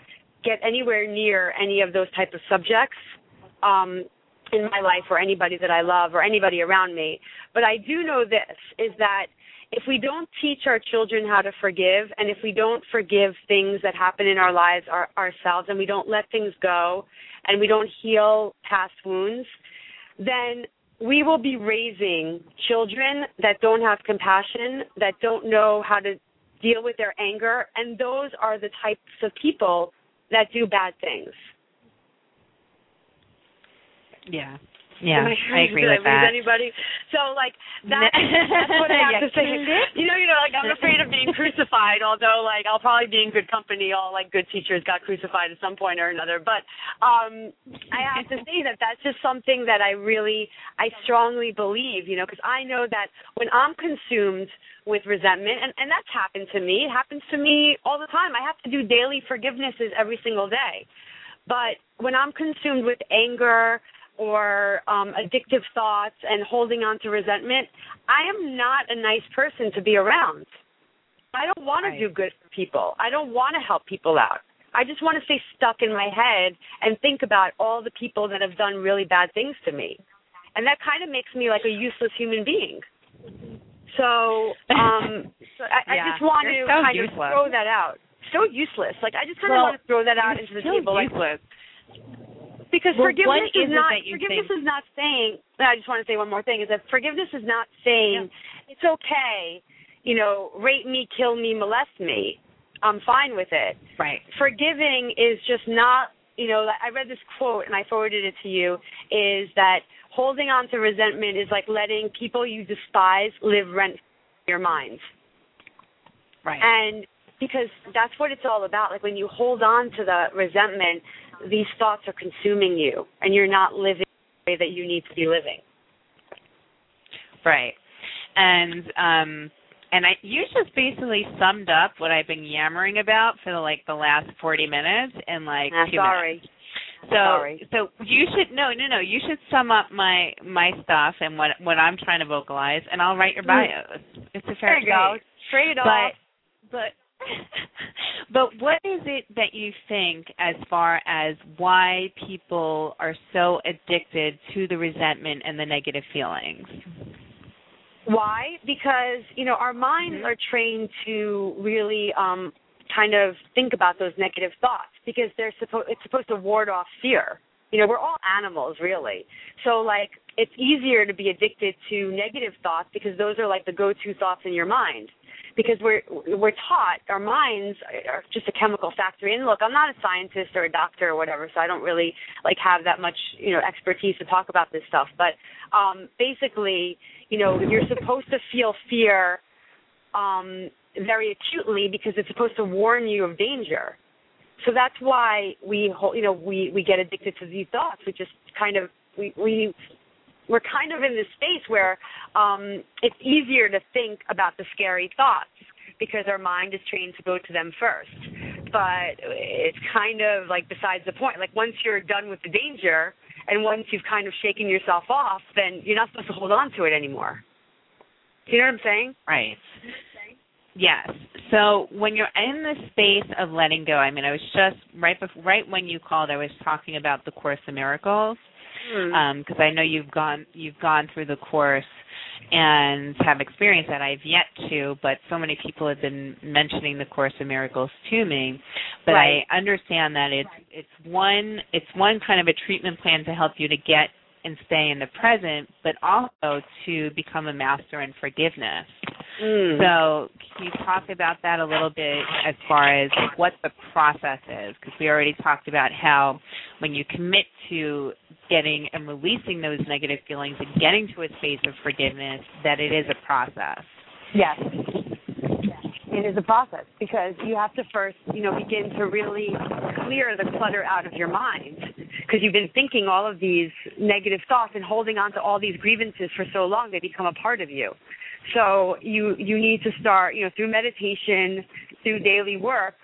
get anywhere near any of those type of subjects um in my life or anybody that I love or anybody around me but I do know this is that if we don't teach our children how to forgive and if we don't forgive things that happen in our lives our, ourselves and we don't let things go and we don't heal past wounds, then we will be raising children that don't have compassion, that don't know how to deal with their anger, and those are the types of people that do bad things. Yeah. Yeah, I agree with that. Anybody? So like that's, that's what I have to say. You know, you know, like I'm afraid of being crucified. Although, like, I'll probably be in good company. All like good teachers got crucified at some point or another. But um I have to say that that's just something that I really, I strongly believe. You know, because I know that when I'm consumed with resentment, and and that's happened to me. It happens to me all the time. I have to do daily forgivenesses every single day. But when I'm consumed with anger or um, addictive thoughts and holding on to resentment, I am not a nice person to be around. I don't want Right. to do good for people. I don't want to help people out. I just want to stay stuck in my head and think about all the people that have done really bad things to me. And that kind of makes me like a useless human being. So, um, so I, I just want you're to so kind useless. of throw that out. So useless. Like I just kind Well, of want to throw that out into the table. Like useless. Because Well, forgiveness is is not forgiveness think- is not saying I just want to say one more thing is that forgiveness is not saying it's okay, you know, rape me, kill me, molest me. I'm fine with it. Right. Forgiving is just not, you know, I read this quote and I forwarded it to you is that holding on to resentment is like letting people you despise live rent in your mind. Right. And because that's what it's all about. Like when you hold on to the resentment, these thoughts are consuming you and you're not living the way that you need to be living. Right. And um and I you just basically summed up what I've been yammering about for the, like the last 40 minutes in like Ah, two sorry. minutes. So Sorry. so you should no no no you should sum up my my stuff and what what I'm trying to vocalize and I'll write your bios. It's a fair There you go. trade. Trade But off. but but what is it that you think as far as why people are so addicted to the resentment and the negative feelings? Why? Because, you know, our minds Mhm. are trained to really um kind of think about those negative thoughts because they're supposed it's supposed to ward off fear. You know, we're all animals really. So like it's easier to be addicted to negative thoughts because those are like the go-to thoughts in your mind. Because we're we're taught our minds are just a chemical factory. And look, I'm not a scientist or a doctor or whatever, so I don't really like have that much, you know, expertise to talk about this stuff. But um basically, you know, you're supposed to feel fear um very acutely because it's supposed to warn you of danger. So that's why we, you know, we we get addicted to these thoughts. We just kind of we we we're kind of in this space where um, it's easier to think about the scary thoughts because our mind is trained to go to them first. But it's kind of like besides the point. Like once you're done with the danger and once you've kind of shaken yourself off, then you're not supposed to hold on to it anymore. Do you know what I'm saying? Right. Yes. So when you're in the space of letting go, I mean, I was just right before, right when you called, I was talking about the Course in Miracles Mm. Um, because I know you've gone you've gone through the course and have experienced that. I've yet to, but so many people have been mentioning the Course in Miracles to me. But Right. I understand that it's it's one it's one kind of a treatment plan to help you to get and stay in the present, but also to become a master in forgiveness. Mm. So, can you talk about that a little bit as far as what the process is? Because we already talked about how when you commit to getting and releasing those negative feelings and getting to a space of forgiveness, that it is a process. Yes. It is a process because you have to first, you know, begin to really clear the clutter out of your mind because you've been thinking all of these negative thoughts and holding on to all these grievances for so long they become a part of you. So you you need to start, you know, through meditation, through daily work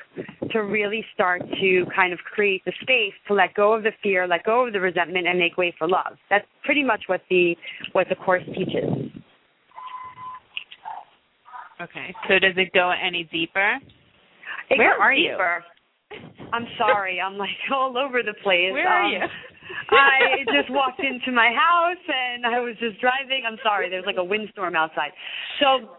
to really start to kind of create the space to let go of the fear, let go of the resentment and make way for love. That's pretty much what the what the course teaches. Okay. So, does it go any deeper? It Where are you? I'm sorry, I'm like all over the place. Where are Um, you? I just walked into my house and I was just driving. I'm sorry, there's like a windstorm outside. So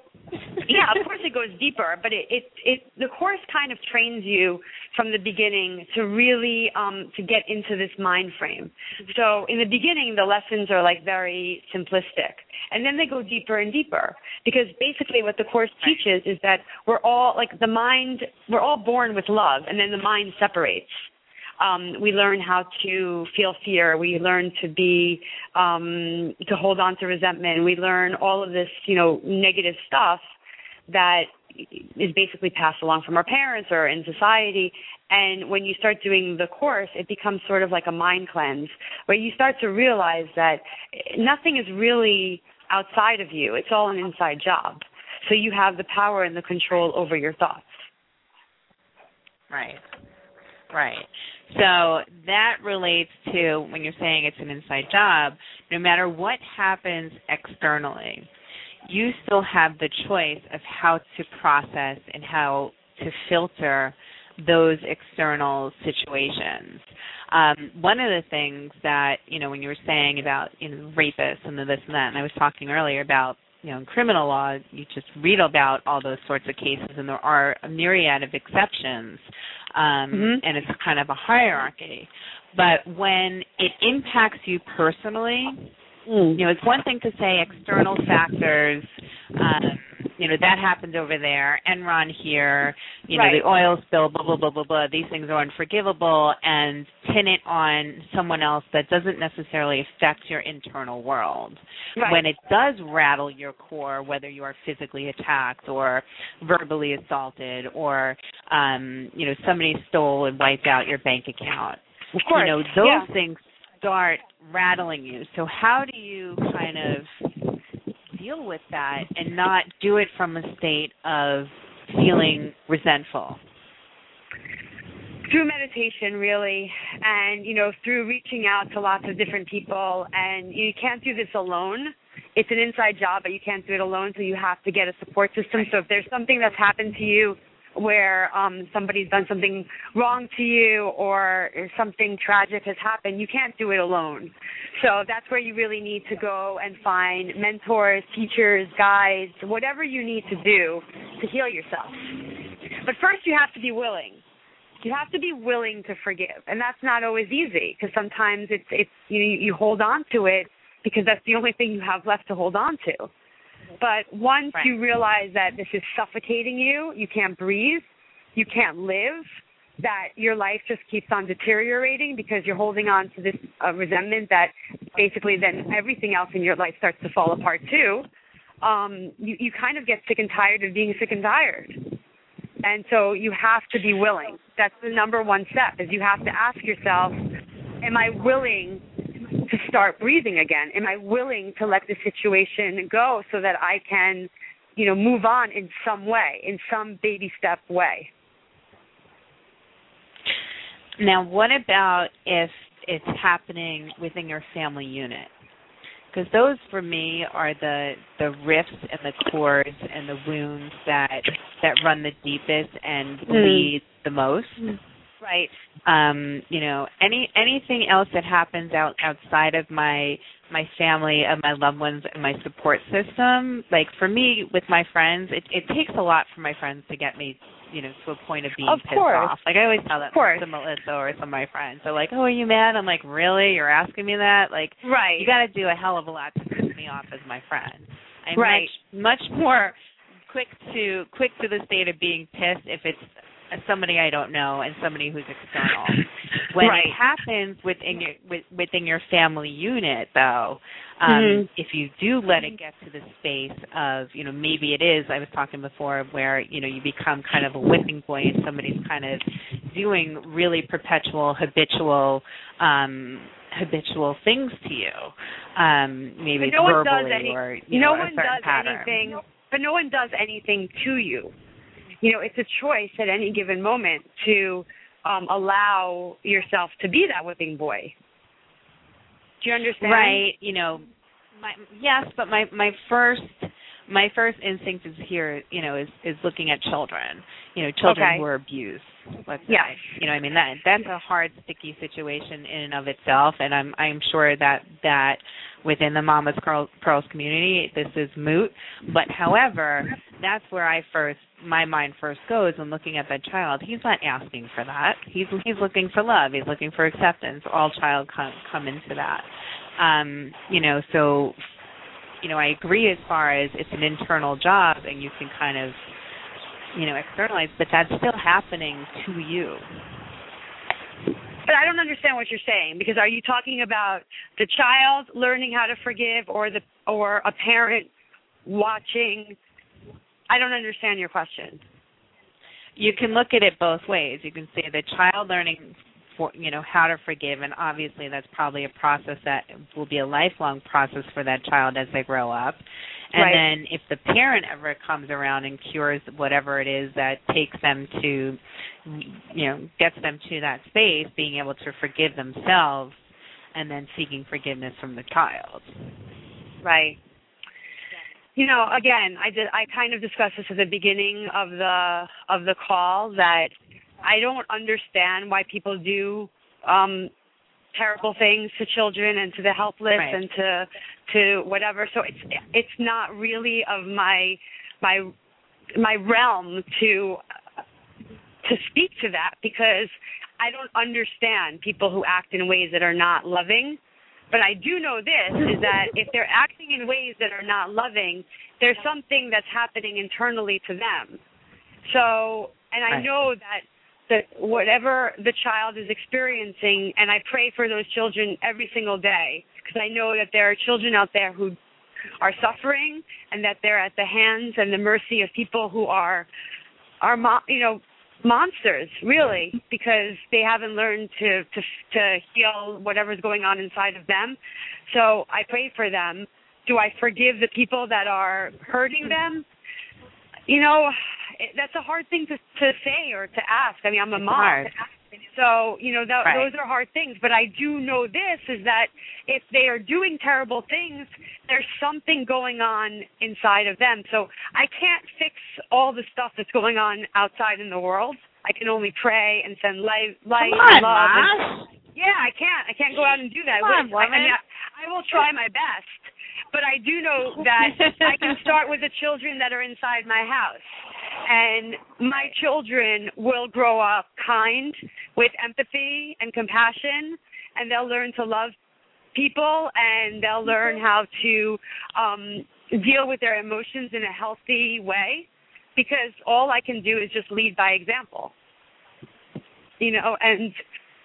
yeah, of course it goes deeper, but it, it it the course kind of trains you from the beginning to really um to get into this mind frame. So in the beginning the lessons are like very simplistic. And then they go deeper and deeper because basically what the course teaches is that we're all like the mind we're all born with love and then the mind separates um, we learn how to feel fear. We learn to be um, to hold on to resentment. We learn all of this, you know, negative stuff that is basically passed along from our parents or in society. And when you start doing the course, it becomes sort of like a mind cleanse, where you start to realize that nothing is really outside of you. It's all an inside job. So you have the power and the control over your thoughts. Right. Right. So that relates to when you're saying it's an inside job, no matter what happens externally, you still have the choice of how to process and how to filter those external situations. Um, one of the things that, you know, when you were saying about, you know, rapists and the this and that, and I was talking earlier about you know, in criminal law, you just read about all those sorts of cases, and there are a myriad of exceptions, um, Mhm. and it's kind of a hierarchy. But when it impacts you personally, you know, it's one thing to say external factors, um, you know, that happened over there, Enron here, you know, Right. the oil spill, blah, blah, blah, blah, blah, these things are unforgivable, and pin it on someone else that doesn't necessarily affect your internal world. Right. When it does rattle your core, whether you are physically attacked or verbally assaulted or, um, you know, somebody stole and wiped out your bank account, of course. you know those yeah. things start rattling you so how do you kind of deal with that and not do it from a state of feeling resentful? Through meditation really and you know through reaching out to lots of different people and you can't do this alone. It's an inside job but you can't do it alone so you have to get a support system. So if there's something that's happened to you where um somebody's done something wrong to you or something tragic has happened you can't do it alone. So that's where you really need to go and find mentors teachers guides whatever you need to do to heal yourself. But first you have to be willing. You have to be willing to forgive and that's not always easy because sometimes it's it's you you hold on to it because that's the only thing you have left to hold on to but once Right. you realize that this is suffocating you you can't breathe you can't live that your life just keeps on deteriorating because you're holding on to this uh, resentment that basically then everything else in your life starts to fall apart too um you you kind of get sick and tired of being sick and tired and so you have to be willing. That's the number one step is you have to ask yourself, am I willing to start breathing again? Am I willing to let the situation go so that I can, you know, move on in some way, in some baby step way? now what about if it's happening within your family unit because those for me are the the rifts and the cords and the wounds that that run the deepest and Mm. bleed the most Right. um you know any anything else that happens out outside of my my family and my loved ones and my support system like for me with my friends it it takes a lot for my friends to get me you know to a point of being Of pissed course. off like i always tell that Of to melissa or some of my friends they're like oh are you mad i'm like really you're asking me that like Right. you got to do a hell of a lot to piss me off as my friend i'm Right. much much more quick to quick to the state of being pissed if it's somebody I don't know and somebody who's external. When Right. it happens within your with, within your family unit, though, um, Mhm. if you do let it get to the space of you know maybe it is I was talking before where you know you become kind of a whipping boy and somebody's kind of doing really perpetual habitual um habitual things to you um maybe no one does verbally any- or you no know, one certain does pattern. anything, but no one does anything to you. You know, it's a choice at any given moment to um, allow yourself to be that whipping boy. Do you understand? Right. You know, my yes, but my my first my first instinct is here. You know, is is looking at children. You know, children Okay. who are abused. Let's say. You know, I mean that that's a hard, sticky situation in and of itself, and I'm I'm sure that that within the Momma's Pearls, Pearls community, this is moot. But however, that's where I first my mind first goes when looking at that child. He's not asking for that. He's he's looking for love. He's looking for acceptance. All child come come into that. Um, you know, so you know, I agree as far as it's an internal job and you can kind of you know, externalize, but that's still happening to you. But I don't understand what you're saying because are you talking about the child learning how to forgive or the or a parent watching I don't understand your question. you can look at it both ways. You can say the child learning for you know how to forgive and obviously that's probably a process that will be a lifelong process for that child as they grow up. And Right. then if the parent ever comes around and cures whatever it is that takes them to you know gets them to that space being able to forgive themselves and then seeking forgiveness from the child. Right. You know, again, I did I kind of discussed this at the beginning of the of the call that I don't understand why people do um terrible things to children and to the helpless Right. and to to whatever. So it's it's not really of my my my realm to to speak to that because I don't understand people who act in ways that are not loving. But I do know this is that if they're acting in ways that are not loving, there's something that's happening internally to them. So, and I know that that whatever the child is experiencing, and I pray for those children every single day because I know that there are children out there who are suffering and that they're at the hands and the mercy of people who are are mo- you know monsters really because they haven't learned to to to heal whatever's going on inside of them. So i pray for them. Do i forgive the people that are hurting them? You know it, that's a hard thing to to say or to ask. I mean i'm a mom. So you know th- Right. those are hard things but i do know this is that if they are doing terrible things there's something going on inside of them so i can't fix all the stuff that's going on outside in the world i can only pray and send light light on, and love and- yeah, I can't. I can't go out and do that. Come on, I mean. I, I will try my best, but I do know that I can start with the children that are inside my house, and my children will grow up kind, with empathy and compassion, and they'll learn to love people, and they'll learn how to um, deal with their emotions in a healthy way, because all I can do is just lead by example. You know, and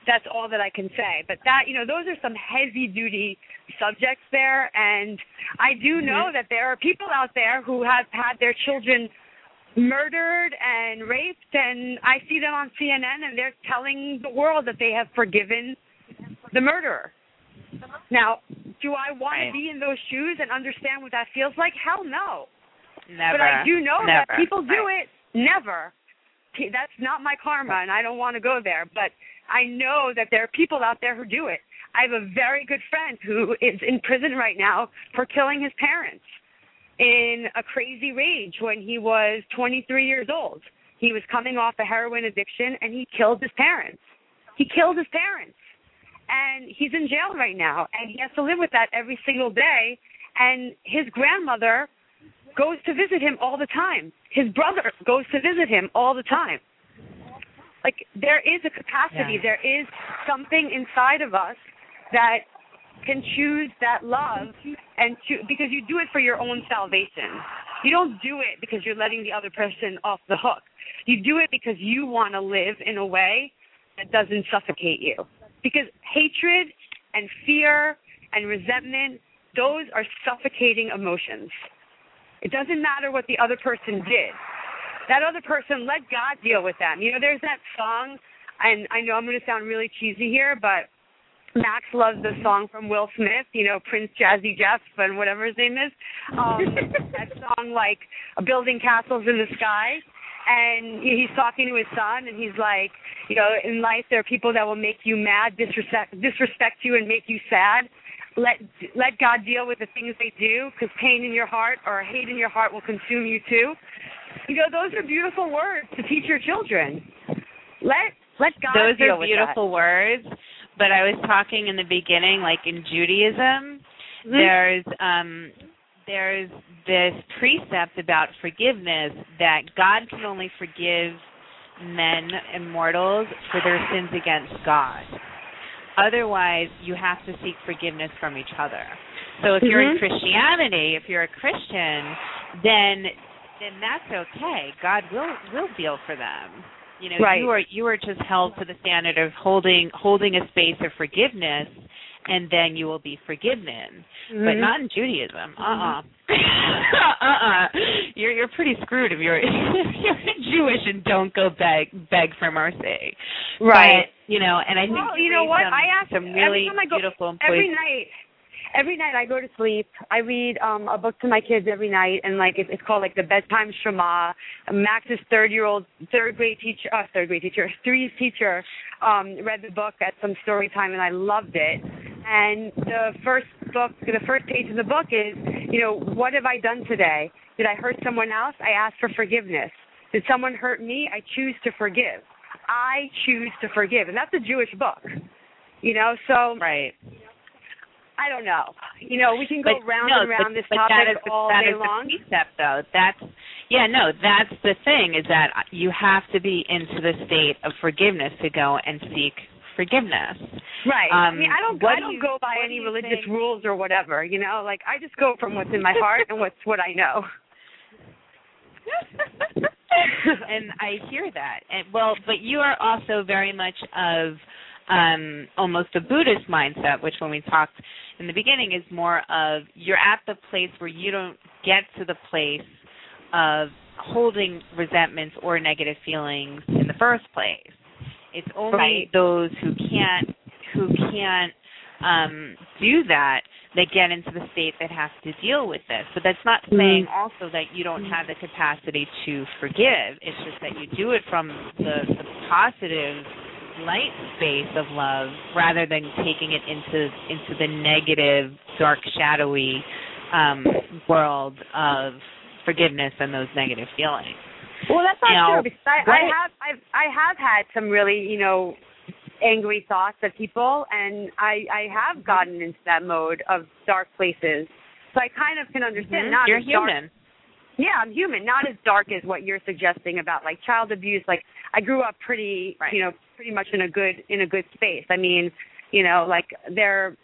that's all that I can say. But that, you know, those are some heavy duty subjects there. And I do mm-hmm. know that there are people out there who have had their children murdered and raped, and I see them on CNN and they're telling the world that they have forgiven the murderer. Now, do I want Right. to be in those shoes and understand what that feels like? Hell no. Never. But I do know Never. that people do Right. it. Never. That's not my karma, and I don't want to go there. But I know that there are people out there who do it. I have a very good friend who is in prison right now for killing his parents in a crazy rage when he was 23 years old. He was coming off a heroin addiction and he killed his parents. He killed his parents. And he's in jail right now and he has to live with that every single day. And his grandmother goes to visit him all the time. His brother goes to visit him all the time. Like there is a capacity, Yeah. there is something inside of us that can choose that love and to because you do it for your own salvation. You don't do it because you're letting the other person off the hook. You do it because you want to live in a way that doesn't suffocate you. Because hatred and fear and resentment, those are suffocating emotions. It doesn't matter what the other person did. That other person, let God deal with them. You know, there's that song, and I know I'm going to sound really cheesy here, but Max loves the song from Will Smith, you know, Prince Jazzy Jeff and whatever his name is. Um, that song, like, Building Castles in the Sky. And he's talking to his son, and he's like, you know, in life there are people that will make you mad, disrespect, disrespect you, and make you sad. Let let God deal with the things they do, because pain in your heart or hate in your heart will consume you too. You know, those are beautiful words to teach your children. Let let God Those are beautiful words, but I was talking in the beginning, like in Judaism. Mhm. there's um there's this precept about forgiveness that God can only forgive men and mortals for their sins against God. Otherwise, you have to seek forgiveness from each other. So if you're in Mhm. Christianity, if you're a Christian, then then that's okay. God will will deal for them. You know, Right. you are you are just held to the standard of holding holding a space of forgiveness and then you will be forgiven. But Mhm. not in Judaism. Uh uh-uh. uh. You're you're pretty screwed if you're if you're Jewish and don't go beg beg for mercy. right. But, you know, and I think Well, you you know what? Some, I ask some every really time I go- beautiful every night every night I go to sleep. I read um a book to my kids every night, and like it's, it's called like the bedtime Shema. Max's third year old, third grade teacher, uh, third grade teacher, three's teacher, um, read the book at some story time, and I loved it. And the first book, the first page of the book is, you know, what have I done today? Did I hurt someone else? I ask for forgiveness. Did someone hurt me? I choose to forgive. I choose to forgive, and that's a Jewish book. You know, so right. I don't know. You know, we can go but round no, and round but, this but topic that is, all that day is long. the precept, though. That's yeah, no, that's the thing is that you have to be into the state of forgiveness to go and seek forgiveness. Right. I Um, mean, I don't. I do don't you- go by any religious think- rules or whatever. You know, like I just go from what's in my heart and what's what I know. and I hear that. And well, but you are also very much of um almost a Buddhist mindset, which when we talked in the beginning is more of you're at the place where you don't get to the place of holding resentments or negative feelings in the first place. It's only Right. those who can't who can't um do that that get into the state that has to deal with this. But that's not saying also that you don't have the capacity to forgive. It's just that you do it from the, the positive light space of love rather than taking it into into the negative, dark, shadowy um world of forgiveness and those negative feelings. Well, that's not Now, true because I, I have I've I have had some really you know angry thoughts at people, and I I have gotten into that mode of dark places. So I kind of can understand. Mhm. Not You're as dark human. Yeah, I'm human. Not as dark as what you're suggesting about like child abuse. Like I grew up pretty, Right. you know, pretty much in a good in a good space. I mean, you know, like there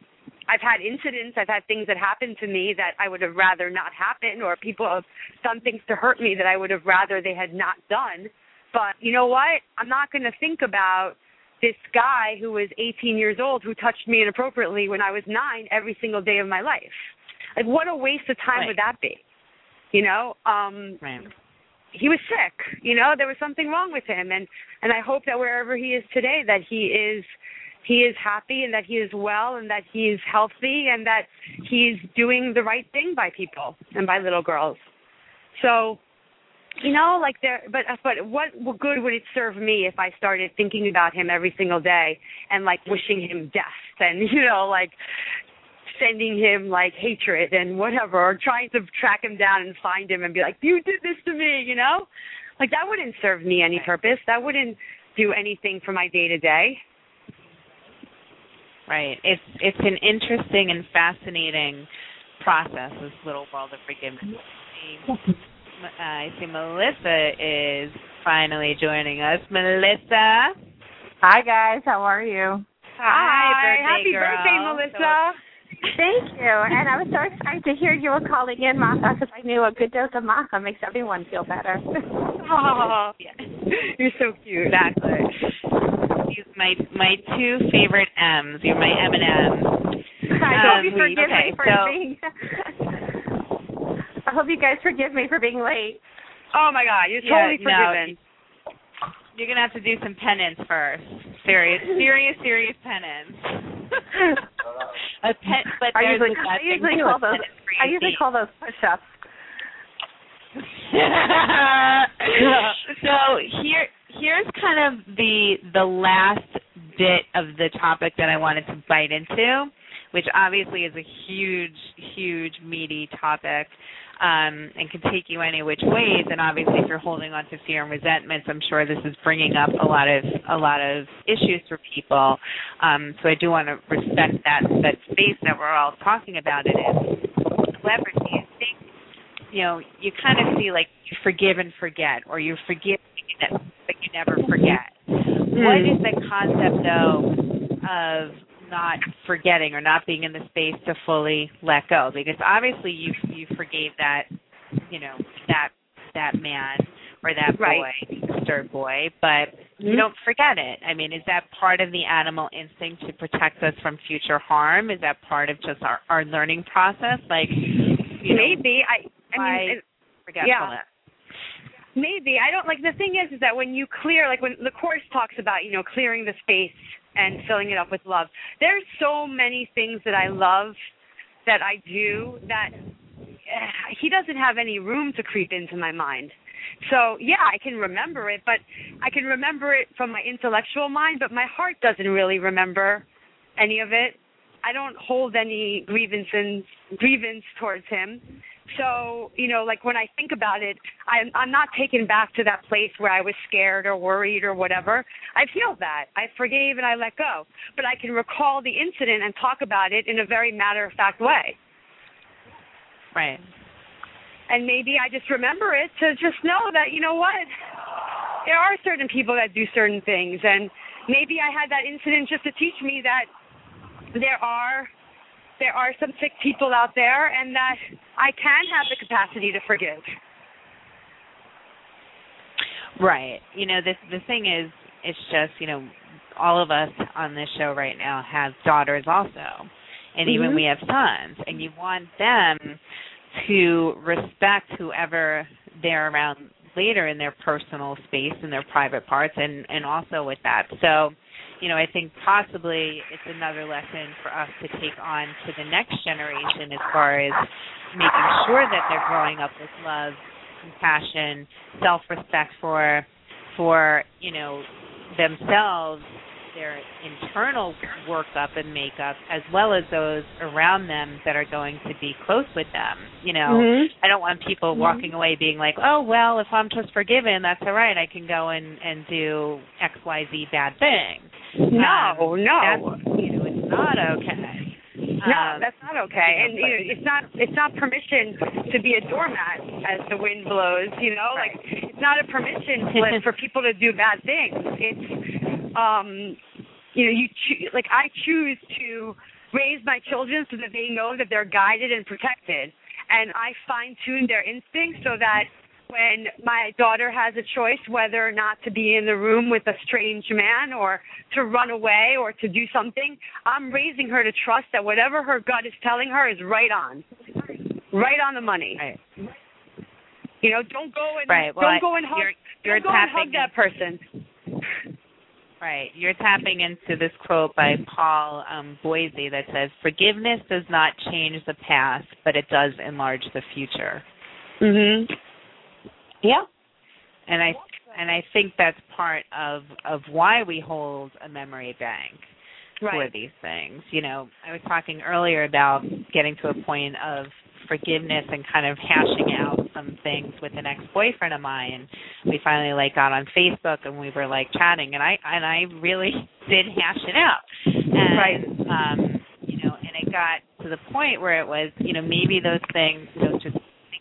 I've had incidents, I've had things that happened to me that I would have rather not happen or people have done things to hurt me that I would have rather they had not done. But you know what? I'm not going to think about this guy who was 18 years old who touched me inappropriately when I was 9 every single day of my life. Like what a waste of time Right. would that be? You know, um Right. He was sick. You know, there was something wrong with him, and and I hope that wherever he is today, that he is he is happy and that he is well and that he is healthy and that he's doing the right thing by people and by little girls. So, you know, like there, but but what good would it serve me if I started thinking about him every single day and like wishing him death and you know like sending him like hatred and whatever, or trying to track him down and find him and be like, "You did this to me," you know? Like that wouldn't serve me any purpose. That wouldn't do anything for my day to day. Right. It's it's an interesting and fascinating process, this little world of forgiveness. I see, uh, I see Melissa is finally joining us. Melissa. Hi guys, how are you? Hi, birthday happy girl. birthday, Melissa. Thank you. And I was so excited to hear you were calling in, Martha, because I knew a good dose of maca makes everyone feel better. Oh, yeah. You're so cute. Exactly. These my my two favorite M's. You're my M and M. I hope you Um, forgive okay, me for so- being. I hope you guys forgive me for being late. Oh my God, you're Yeah, totally no, forgiven. You're gonna have to do some penance first. Serious, serious, serious penance. a pen, but I usually, I usually call those. I usually call those push-ups. so here here's kind of the the last bit of the topic that I wanted to bite into, which obviously is a huge, huge meaty topic. Um, and can take you any which ways. And obviously, if you're holding on to fear and resentments, I'm sure this is bringing up a lot of a lot of issues for people. Um, so I do want to respect that that space that we're all talking about it in. However, do you think you know, you kind of see like you forgive and forget, or you forgive but you never forget. What is the concept though of not forgetting or not being in the space to fully let go? Because obviously you you forgave that, you know, that that man or that Right. boy, disturbed boy, but you mm-hmm. don't forget it. I mean, is that part of the animal instinct to protect us from future harm? Is that part of just our our learning process? Like, you know, Maybe I. I mean, it- forgetfulness? maybe I don't like. The thing is, is that when you clear, like when the course talks about, you know, clearing the space and filling it up with love. There's so many things that I love that I do that eh, he doesn't have any room to creep into my mind. So yeah, I can remember it, but I can remember it from my intellectual mind, but my heart doesn't really remember any of it. I don't hold any grievances grievance towards him. So, you know, like when I think about it, I'm I'm not taken back to that place where I was scared or worried or whatever. I've healed that. I forgave and I let go. But I can recall the incident and talk about it in a very matter of fact way. Right. and maybe I just remember it to just know that you know what there are certain people that do certain things and maybe I had that incident just to teach me that there are there are some sick people out there and that I can have the capacity to forgive. Right. You know, this the thing is it's just, you know, all of us on this show right now have daughters also. And even Mhm. we have sons and you want them to respect whoever they're around later in their personal space and their private parts and and also with that. So, you know, I think possibly it's another lesson for us to take on to the next generation as far as making sure that they're growing up with love, compassion, self-respect for for, you know, themselves, their internal workup and makeup as well as those around them that are going to be close with them. You know, Mhm. I don't want people walking away being like, "Oh, well, if I'm just forgiven, that's all right. I can go and and do X, Y, Z bad thing." No, Um, no. That's, you know, it's not okay. No, Um, that's not okay. And you know, you know, it's not it's not permission to be a doormat as the wind blows, you know? Right. Like it's not a permission slip for people to do bad things. It's um you know, you choo- like I choose to raise my children so that they know that they're guided and protected. And I fine tune their instincts so that when my daughter has a choice whether or not to be in the room with a strange man or to run away or to do something, I'm raising her to trust that whatever her gut is telling her is right on. Right on the money. Right. You know, don't go and Right. Well, don't go and hug you're- you're don't go and hug that person. Right. You're tapping into this quote by Paul um, Boese that says, "Forgiveness does not change the past, but it does enlarge the future." Mhm. Yeah. And I and I think that's part of of why we hold a memory bank for these things. You know, I was talking earlier about getting to a point of forgiveness and kind of hashing out some things with an ex-boyfriend of mine. We finally like got on Facebook and we were like chatting and I and I really did hash it out. And Right. um you know, and it got to the point where it was, you know, maybe those things, you know, just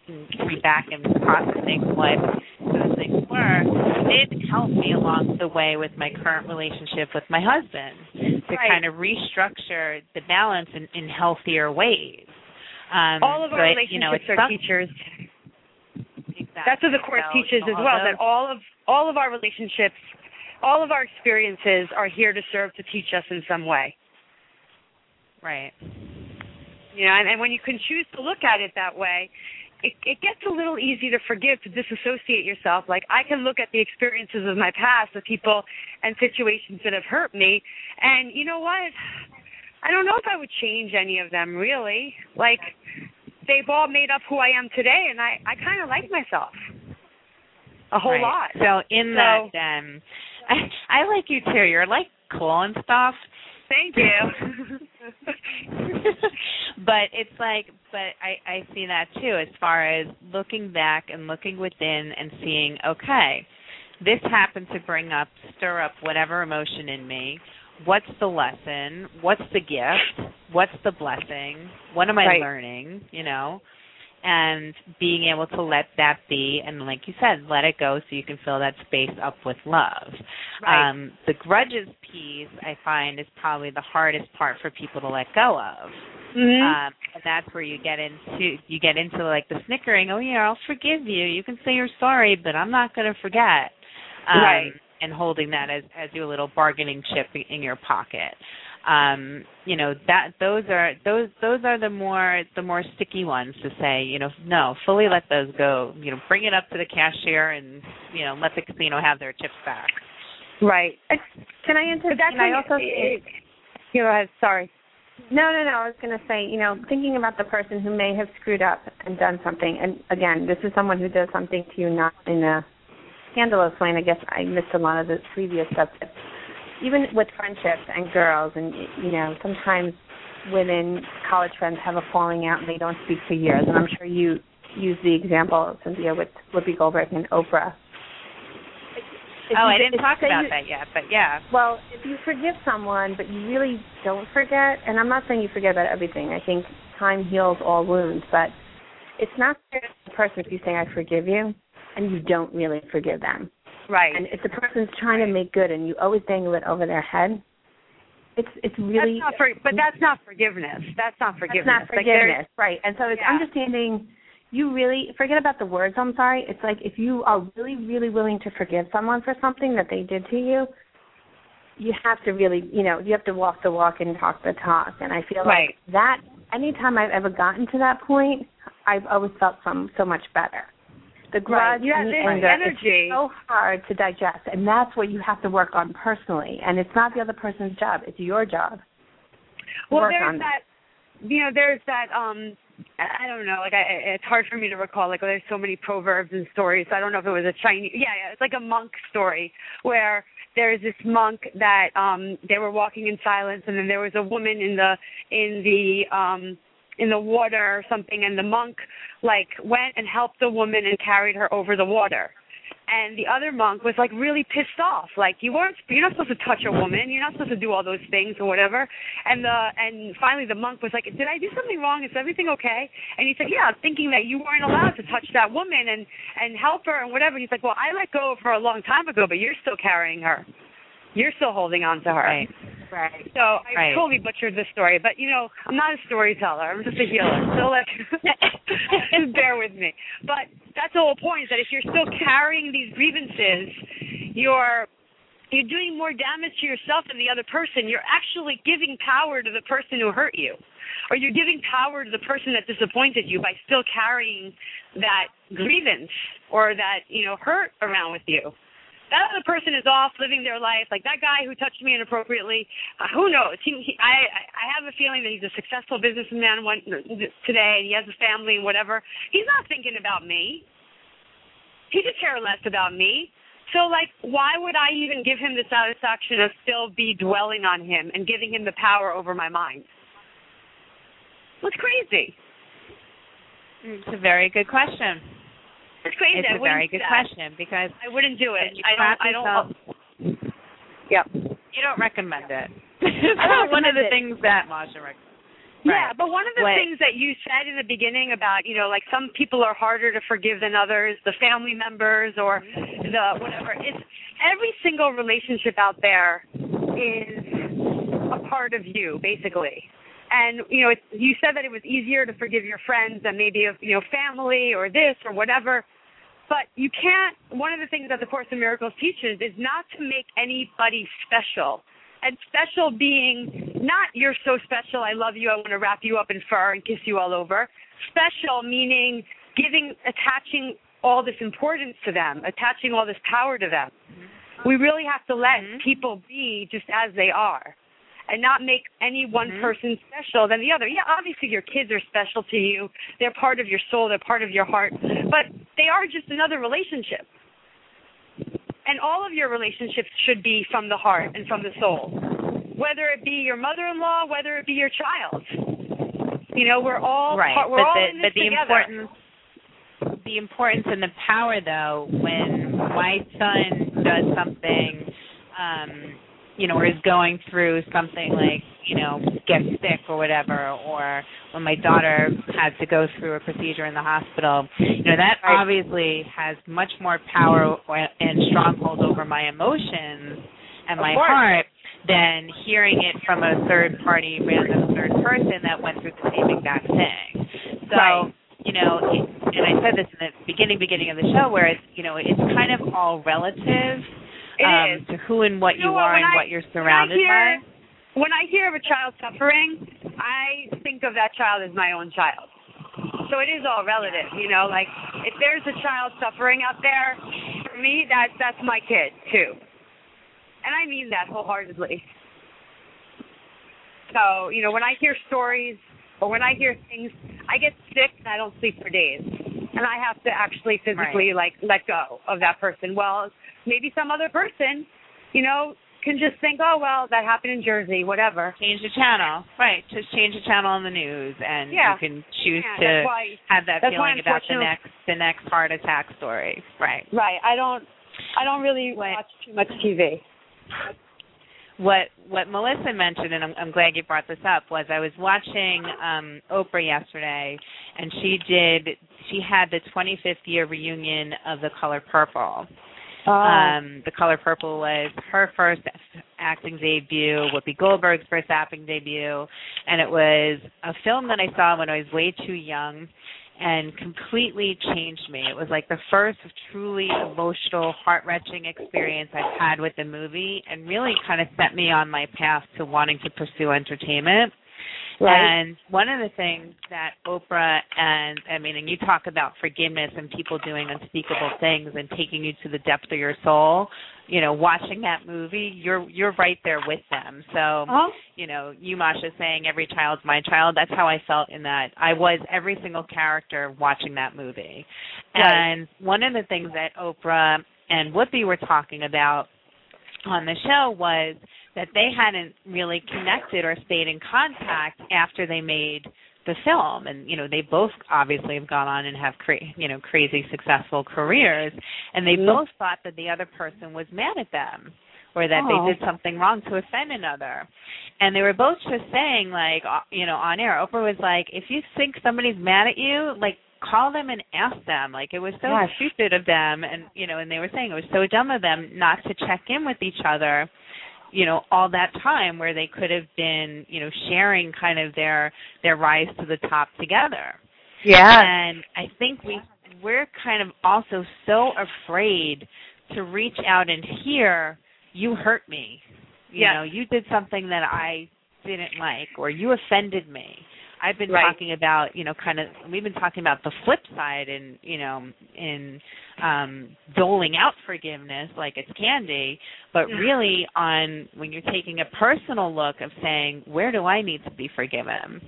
thinking back and processing what those things were did help me along the way with my current relationship with my husband. to Right. kind of restructure the balance in, in healthier ways. Um, all of our but, relationships you know, are teachers. Exactly. That's what the course So, teaches as well. those- That all of all of our relationships, all of our experiences are here to serve to teach us in some way. right. You know, and, and when you can choose to look at it that way, it, it gets a little easy to forgive, to disassociate yourself. Like I can look at the experiences of my past, the people and situations that have hurt me, and you know what? I don't know if I would change any of them really. Like they've all made up who I am today, and I I kind of like myself a whole right. lot. So in So- that, um, I, I like you too. You're like cool and stuff. Thank you. but it's like but I I see that too as far as looking back and looking within and seeing okay this happened to bring up stir up whatever emotion in me what's the lesson what's the gift what's the blessing what am I Right. learning you know and being able to let that be and like you said let it go so you can fill that space up with love Right. um the grudges piece i find is probably the hardest part for people to let go of Mhm. um and that's where you get into you get into like the snickering oh yeah i'll forgive you you can say you're sorry but i'm not going to forget um Right. And holding that as as your little bargaining chip in- your pocket um you know that those are those those are the more the more sticky ones to say you know no fully let those go you know bring it up to the cashier and you know let the casino have their chips back right. Can I? But that's can I also it, you go ahead. Sorry. No, no, no. I was going to say, you know, thinking about the person who may have screwed up and done something, and again, this is someone who does something to you not in a scandalous way, and I guess I missed a lot of the previous stuff. But even with friendships and girls, and, you know, sometimes women, college friends, have a falling out and they don't speak for years, and I'm sure you use the example, Cynthia, with Whoopi Goldberg and Oprah. If oh you- i didn't talk about you- that yet but yeah well, if you forgive someone, but you really don't forget, and I'm not saying you forget about everything. I think time heals all wounds, but it's not fair to the person if you say I forgive you, and you don't really forgive them. Right. And if the person's trying to make good, and you always dangle it over their head, it's it's really that's not for, but that's not forgiveness. That's not forgiveness. that's not Like, forgiveness, right? And so it's Yeah. understanding. You really forget about the words. I'm sorry. It's like if you are really, really willing to forgive someone for something that they did to you, you have to really, you know, you have to walk the walk and talk the talk. And I feel Right. like that. Anytime I've ever gotten to that point, I've always felt some so much better. The grudge Yeah, and the anger energy. is so hard to digest, and that's what you have to work on personally. And it's not the other person's job; it's your job. well work there's that you know there's that um I I don't know like I it's hard for me to recall like there's so many proverbs and stories I don't know if it was a Chinese yeah yeah it's like a monk story where there's this monk that um they were walking in silence and then there was a woman in the in the um in the water or something and the monk like went and helped the woman and carried her over the water. And the other monk was like really pissed off. Like you weren't you're not supposed to touch a woman. You're not supposed to do all those things or whatever. And the and finally the monk was like did i do something wrong? Is everything okay? And he said yeah thinking that you weren't allowed to touch that woman and and help her and whatever. And he's like well i let go of her a long time ago but you're still carrying her. You're still holding on to her. Right Right. so I Right. totally butchered the story, but you know, I'm not a storyteller. I'm just a healer. So like, just bear with me. But that's the whole point: is that if you're still carrying these grievances, you're you're doing more damage to yourself than the other person. You're actually giving power to the person who hurt you, or you're giving power to the person that disappointed you by still carrying that grievance or that you know hurt around with you that other person is off living their life. Like that guy who touched me inappropriately, uh, who knows? He, he, I, I have a feeling that he's a successful businessman one, today, and he has a family and whatever. He's not thinking about me. He could care less about me. So, like, why would I even give him the satisfaction of still be dwelling on him and giving him the power over my mind? What's crazy? it's a very good question It's crazy. it's I a very good question because I wouldn't do it. I don't. I don't. yourself- Yep. you don't recommend it one of the it. things that Macha recommends Yeah, but one of the things that you said in the beginning about, you know, like some people are harder to forgive than others, the family members or the whatever. It's every single relationship out there is a part of you, basically. And you know, it's, you said that it was easier to forgive your friends than maybe of you know family or this or whatever. But you can't. One of the things that the Course in Miracles teaches is not to make anybody special. And special being not you're so special, I love you, I want to wrap you up in fur and kiss you all over. Special meaning giving, attaching all this importance to them, attaching all this power to them. We really have to let Mhm. people be just as they are and not make any one Mhm. person special than the other. Yeah, obviously your kids are special to you. They're part of your soul, they're part of your heart, but they are just another relationship. And all of your relationships should be from the heart and from the soul. Whether it be your mother-in-law, whether it be your child. You know, we're all right part, we're but all the in this but the together. importance the importance and the power though when my son does something um you know or is going through something like you know get sick or whatever or when my daughter had to go through a procedure in the hospital you know that obviously has much more power and stronghold over my emotions and my heart than hearing it from a third party random third person that went through the same exact thing. So Right. you know, it, and I said this in the beginning beginning of the show, where it's you know it's kind of all relative um, to who and what You you, know are and I- what you're surrounded hear- by. When I hear of a child suffering, I think of that child as my own child. So it is all relative, you know. Like if there's a child suffering out there, for me, that that's my kid too, and I mean that wholeheartedly. So you know, when I hear stories or when I hear things, I get sick and I don't sleep for days, and I have to actually physically like let go of that person. Well, maybe some other person, you know, can just think, oh well, that happened in Jersey, whatever. Change the channel, right? Just change the channel on the news, and Yeah. you can choose Yeah, to why. have that feeling about the next the next heart attack story, right? Right. I don't. I don't really What- watch too much TV. what what Melissa mentioned, and I'm, I'm glad you brought this up, was I was watching um, Oprah yesterday, and she did she had the 25th year reunion of The Color Purple. Um, the Color Purple was her first acting debut, Whoopi Goldberg's first acting debut, and it was a film that I saw when I was way too young and completely changed me. It was like the first truly emotional, heart wrenching experience I've had with the movie and really kind of set me on my path to wanting to pursue entertainment. Right. And one of the things that Oprah and I mean, and you talk about forgiveness and people doing unspeakable things and taking you to the depth of your soul. You know, watching that movie, you're you're right there with them. So Uh-huh. you know, you Macha saying every child's my child. That's how I felt in that. I was every single character watching that movie. Right. And one of the things that Oprah and Whoopi were talking about on the show was that they hadn't really connected or stayed in contact after they made the film and you know they both obviously have gone on and have cra- you know crazy successful careers and they Mhm. both thought that the other person was mad at them or that Oh. they did something wrong to offend another and they were both just saying like uh, you know on air oprah was like if you think somebody's mad at you like call them and ask them like it was so Yes. stupid of them and you know and they were saying it was so dumb of them not to check in with each other you know all that time where they could have been you know sharing kind of their their rise to the top together Yeah. and i think we we're kind of also so afraid to reach out and hear you hurt me you Yes. know you did something that i didn't like or you offended me i've been Right. talking about you know kind of we've been talking about the flip side and you know in um doling out forgiveness like it's candy but really on when you're taking a personal look of saying where do i need to be forgiven?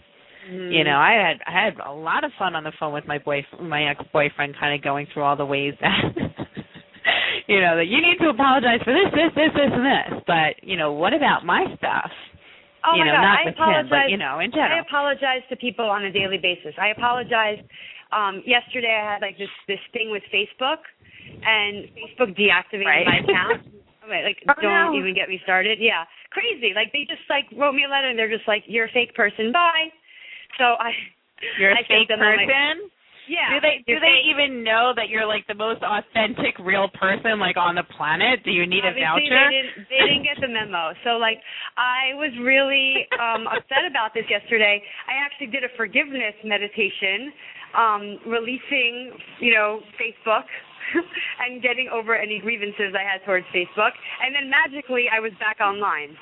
You know i had i had a lot of fun on the phone with my boy my ex boyfriend kind of going through all the ways that you know that you need to apologize for this this this this and this. But you know what about my stuff Oh you my know God, not I with apologize. him but you know in I apologize to people on a daily basis. I apologize. Um, yesterday I had like this this thing with Facebook, and Facebook deactivated Right. my account. Wait, like Oh, don't no. even get me started. Yeah, crazy. Like they just like wrote me a letter and they're just like, "You're a fake person. Bye." So I you're a I fake person Yeah. Do they do they even know that you're like the most authentic real person like on the planet? Do you need a voucher? They didn't, they didn't get the memo. So, like, I was really um, upset about this yesterday. I actually did a forgiveness meditation, um, releasing, you know, Facebook and getting over any grievances I had towards Facebook. And then magically, I was back online.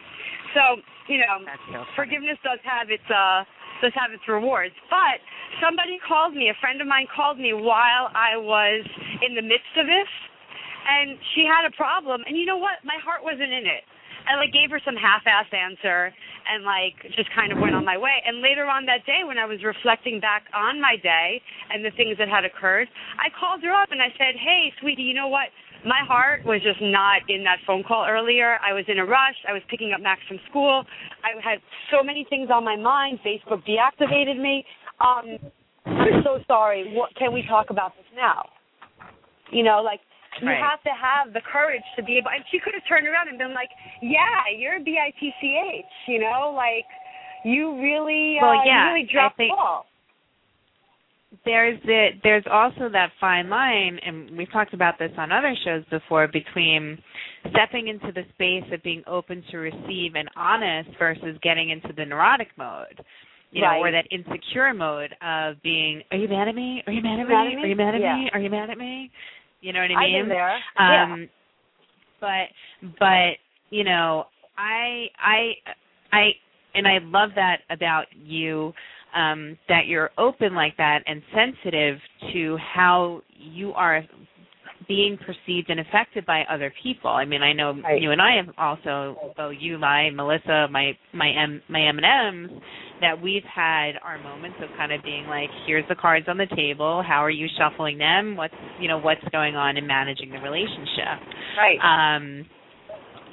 So, you know, so forgiveness does have its uh does have its rewards. But somebody called me, a friend of mine called me while I was in the midst of this and she had a problem and you know what? My heart wasn't in it. I like gave her some half assed answer and like just kind of went on my way. And later on that day when I was reflecting back on my day and the things that had occurred, I called her up and I said, Hey, sweetie, you know what? My heart was just not in that phone call earlier. I was in a rush. I was picking up Max from school. I had so many things on my mind. Facebook deactivated me. Um, I'm so sorry. What can we talk about this now? You know, like you Right. have to have the courage to be able. And she could have turned around and been like, "Yeah, you're a bitch," you know, like you really, Well, uh, yeah, you really dropped the ball. There's the there's also that fine line and we've talked about this on other shows before between stepping into the space of being open to receive and honest versus getting into the neurotic mode you know or that insecure mode of being are you mad at me? Are you mad at me, are you mad at Yeah. me are you mad at me? You know what i I've mean? been there. um but but you know i i i and i love that about you um that you're open like that and sensitive to how you are being perceived and affected by other people. I mean, I know Right. you and I have also, well, you, my Melissa, my my M my M and M's, that we've had our moments of kind of being like, here's the cards on the table. How are you shuffling them? What's you know what's going on in managing the relationship? Right. um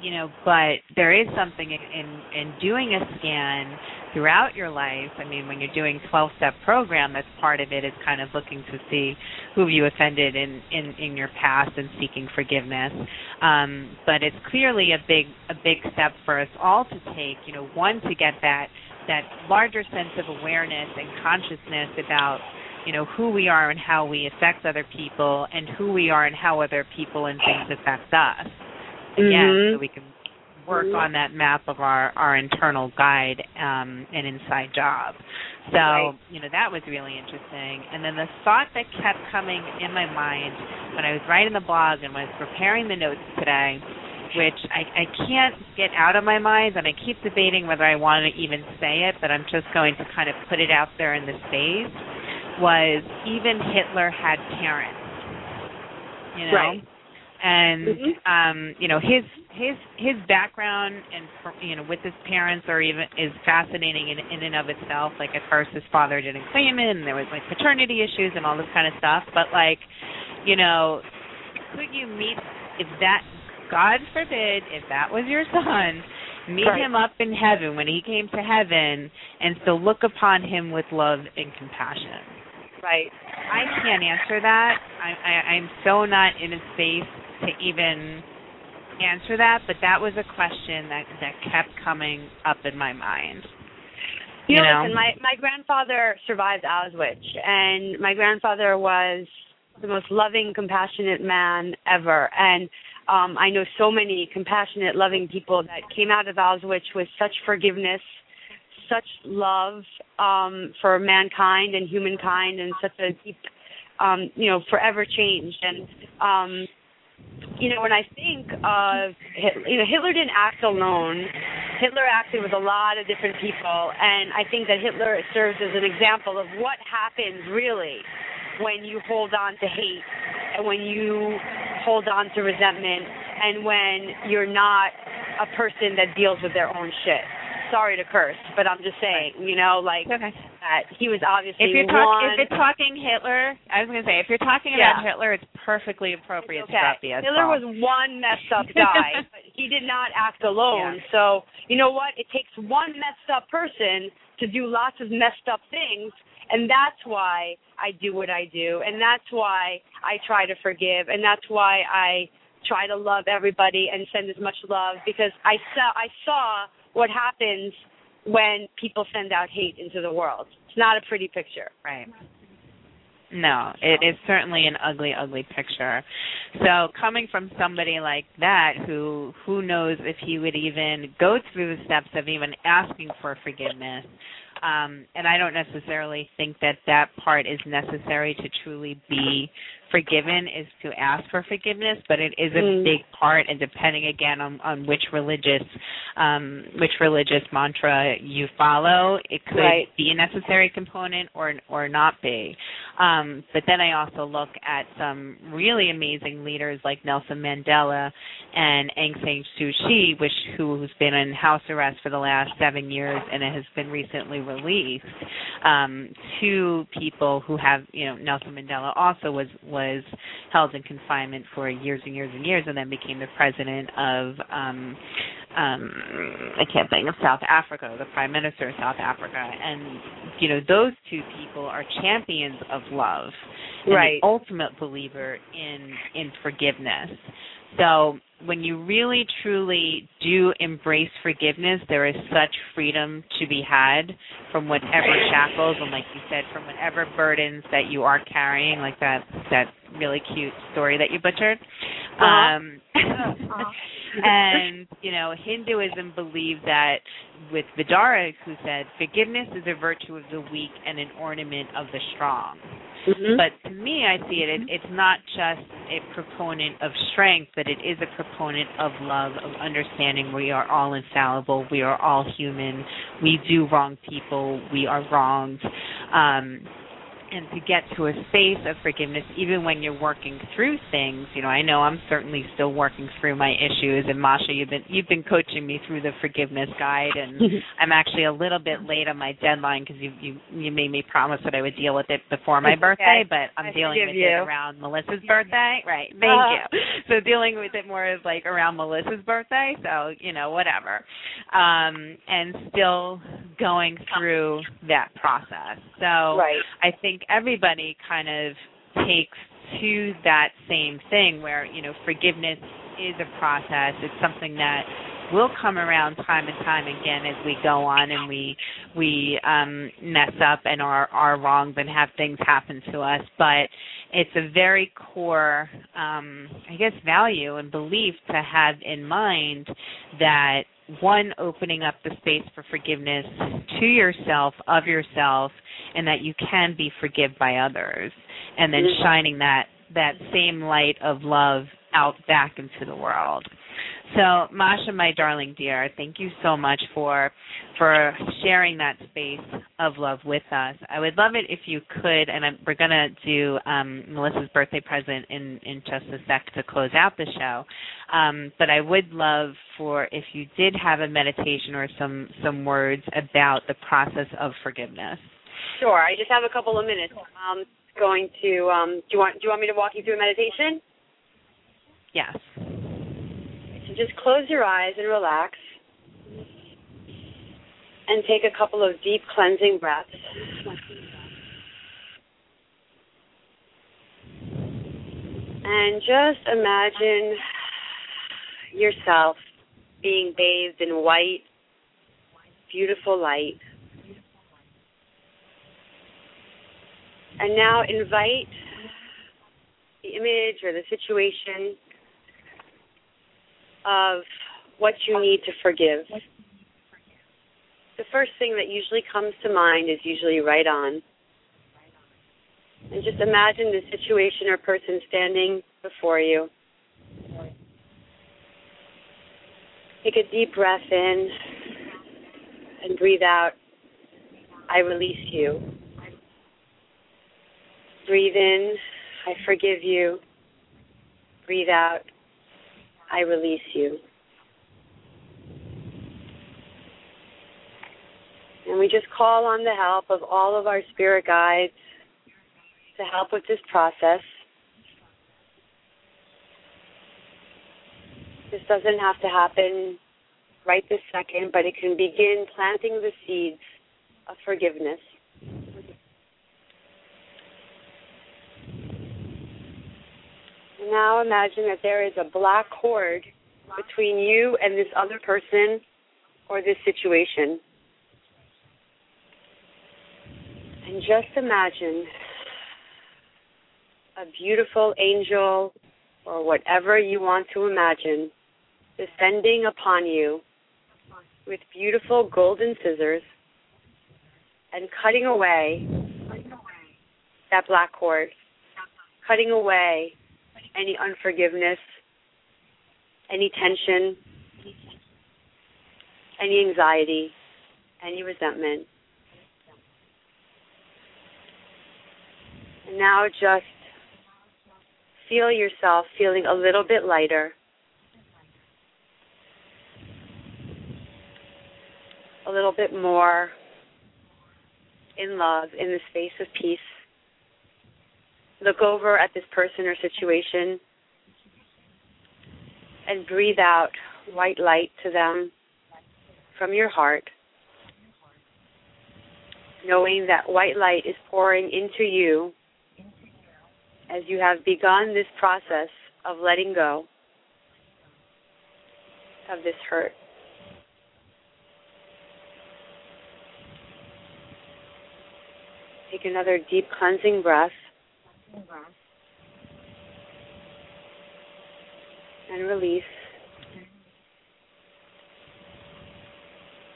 you know but there is something in in, in doing a scan throughout your life i mean when you're doing 12 step program that's part of it is kind of looking to see who you offended in in in your past and seeking forgiveness um but it's clearly a big a big step for us all to take you know one to get that that larger sense of awareness and consciousness about you know who we are and how we affect other people and who we are and how other people and things affect us again Mhm. so we can work on that map of our our internal guide um and inside job so Right. you know that was really interesting and then the thought that kept coming in my mind when i was writing the blog and was preparing the notes today which I, I can't get out of my mind, and I keep debating whether I want to even say it, but I'm just going to kind of put it out there in the space. Was even Hitler had parents, you know, Right. And Mhm. um, you know his his his background and you know with his parents are even is fascinating in in and of itself. Like at first his father didn't claim it, and there was like paternity issues and all this kind of stuff. But like, you know, could you meet if that God forbid if that was your son, meet Right. him up in heaven when he came to heaven, and still look upon him with love and compassion. Right. I can't answer that. I, I I'm so not in a space to even answer that, but that was a question that that kept coming up in my mind. You, You know, know? listen, my my grandfather survived Auschwitz, and my grandfather was the most loving, compassionate man ever. And um, I know so many compassionate, loving people that came out of Auschwitz with such forgiveness, such love um, for mankind and humankind, and such a deep, um, you know, forever changed. And um, you know, when I think of, you know, Hitler didn't act alone. Hitler acted with a lot of different people, and I think that Hitler serves as an example of what happens really when you hold on to hate and when you hold on to resentment and when you're not a person that deals with their own shit. Sorry to curse, but I'm just saying, you know, like Okay. that he was obviously If you're one. talking, if you're talking Hitler, I was going to say, if you're talking about Yeah. Hitler, it's perfectly appropriate It's to drop the okay. Hitler was one messed up guy, but he did not act alone. Yeah. So you know what? It takes one messed up person to do lots of messed up things, and that's why I do what I do, and that's why I try to forgive, and that's why I try to love everybody and send as much love because I saw I saw what happens when people send out hate into the world. It's not a pretty picture. Right. no, it is certainly an ugly, ugly picture. So coming from somebody like that, who who knows if he would even go through the steps of even asking for forgiveness, um, and I don't necessarily think that that part is necessary to truly be forgiven is to ask for forgiveness, but it is a Mm. big part, and depending again on, on which religious um, which religious mantra you follow, it could Right. be a necessary component or or not be. Um, but then I also look at some really amazing leaders like Nelson Mandela and Aung San Suu Kyi, which who's been in house arrest for the last seven years and it has been recently released. Um, two people who have, you know, Nelson Mandela also was was held in confinement for years and years and years, and then became the president of. Um, um I can't think of South Africa, the Prime Minister of South Africa, and you know those two people are champions of love, and Right. the ultimate believer in in forgiveness. So when you really truly do embrace forgiveness, there is such freedom to be had from whatever shackles and, like you said, from whatever burdens that you are carrying, like that that really cute story that you butchered. Uh-huh. Um, Uh-huh. and you know, Hinduism believed that with Vidura, who said forgiveness is a virtue of the weak and an ornament of the strong. Mhm. But to me, I see it, it, it's not just a proponent of strength, but it is a proponent of love, of understanding we are all infallible, we are all human, we do wrong people, we are wronged. Um, and to get to a space of forgiveness, even when you're working through things, you know, I know I'm certainly still working through my issues. And Macha, you've been you've been coaching me through the forgiveness guide, and I'm actually a little bit late on my deadline because you you you made me promise that I would deal with it before my birthday, okay. but I'm I dealing with you. it around Melissa's birthday. Right. Thank Uh-huh. you. So dealing with it more is like around Melissa's birthday. So you know whatever, um, and still going through that process. So right. I think everybody kind of takes to that same thing where, you know, forgiveness is a process. It's something that will come around time and time again as we go on and we we um mess up and are are wronged and have things happen to us but it's a very core um i guess value and belief to have in mind that one opening up the space for forgiveness to yourself of yourself and that you can be forgive by others and then Mhm. shining that that same light of love out back into the world so Macha my darling dear thank you so much for for sharing that space of love with us i would love it if you could and I'm, we're going to do um, melissa's birthday present in in just a sec to close out the show um, but i would love for if you did have a meditation or some some words about the process of forgiveness Sure. I just have a couple of minutes. Um, going to. Um, do you want? Do you want me to walk you through a meditation? yes So just close your eyes and relax, and take a couple of deep cleansing breaths. And just imagine yourself being bathed in white, beautiful light. And now invite the image or the situation of what you need to forgive. The first thing that usually comes to mind is usually right on. And just imagine the situation or person standing before you. Take a deep breath in and breathe out. I release you. Breathe in. I forgive you. Breathe out. I release you. And we just call on the help of all of our spirit guides to help with this process. This doesn't have to happen right this second, but it can begin planting the seeds of forgiveness. Now imagine that there is a black cord between you and this other person or this situation. And just imagine a beautiful angel or whatever you want to imagine descending upon you with beautiful golden scissors and cutting away that black cord, cutting away any unforgiveness, any tension, any anxiety, any resentment. And now just feel yourself feeling a little bit lighter. A little bit more in love, in the space of peace. Look over at this person or situation and breathe out white light to them from your heart, knowing that white light is pouring into you as you have begun this process of letting go of this hurt. Take another deep cleansing breath. And release.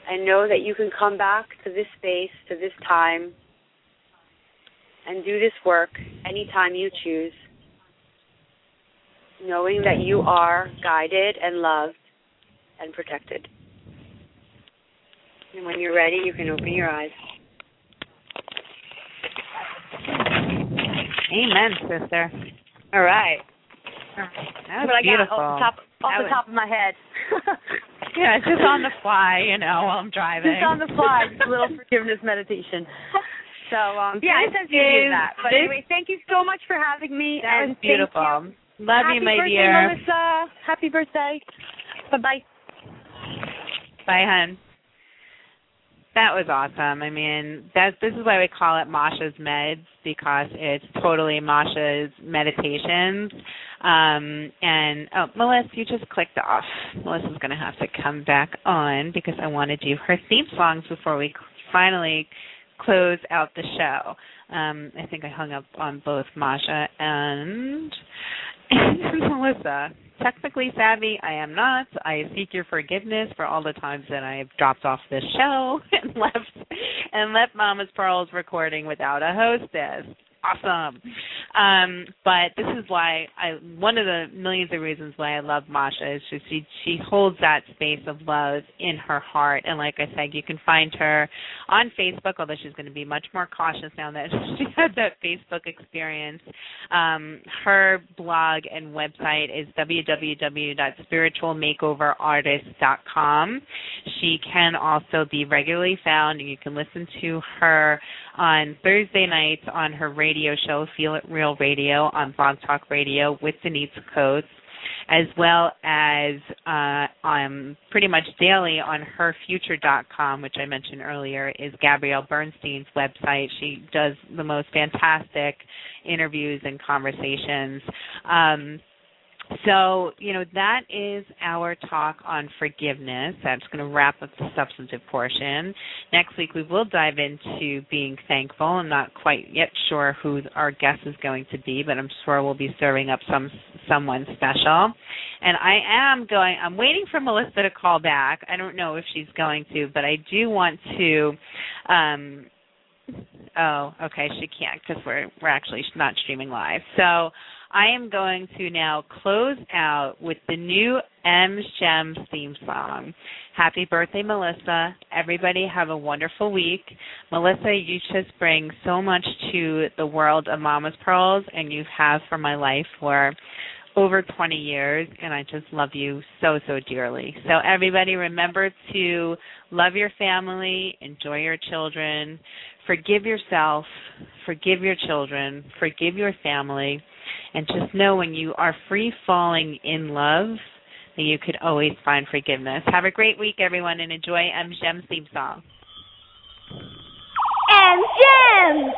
And know that you can come back to this space, to this time, and do this work anytime you choose, knowing that you are guided and loved and protected. And when you're ready, you can open your eyes. Amen, sister. All right. That was I beautiful. got off the top, off the was- top of my head. Yeah, it's just on the fly, you know, while I'm driving. Just on the fly, just a little forgiveness meditation. So um, yeah, I sent you is- that. But this- anyway, thank you so much for having me. That and was thank you. beautiful. Love Happy you, my birthday, dear. Melissa. Happy birthday. Bye bye. Bye, hun. That was awesome. I mean, this is why we call it Macha's Meds because it's totally Macha's meditations. Um, and oh, Melissa, you just clicked off. Melissa's going to have to come back on because I want to do her theme songs before we finally close out the show. Um, I think I hung up on both Macha and Melissa. Technically savvy, I am not. I seek your forgiveness for all the times that I have dropped off this show and left and left Momma's Pearls recording without a hostess. Awesome. Um, but this is why I one of the millions of reasons why I love Macha is just she she holds that space of love in her heart and like I said, you can find her on Facebook, although she's going to be much more cautious now that she had that Facebook experience. Um, her blog and website is www.spiritualmakeoverartist.com. She can also be regularly found, and you can listen to her on Thursday nights on her radio show, Feel It Real Radio, on Blog Talk Radio with Denise Coates as well as uh, um, pretty much daily on herfuture.com, which I mentioned earlier, is Gabrielle Bernstein's website. She does the most fantastic interviews and conversations. Um, so, you know, that is our talk on forgiveness. That's going to wrap up the substantive portion. Next week, we will dive into being thankful. I'm not quite yet sure who our guest is going to be, but I'm sure we'll be serving up some someone special. And I am going. I'm waiting for Melissa to call back. I don't know if she's going to, but I do want to. Um, oh, okay, she can't because we're we're actually not streaming live. So. I am going to now close out with the new M's Gems theme song. Happy birthday, Melissa. Everybody have a wonderful week. Melissa, you just bring so much to the world of Momma's Pearls, and you have for my life for over 20 years, and I just love you so, so dearly. So, everybody, remember to love your family, enjoy your children, forgive yourself, forgive your children, forgive your family and just know when you are free falling in love that you could always find forgiveness. Have a great week, everyone, and enjoy M's Gems theme song. and gems.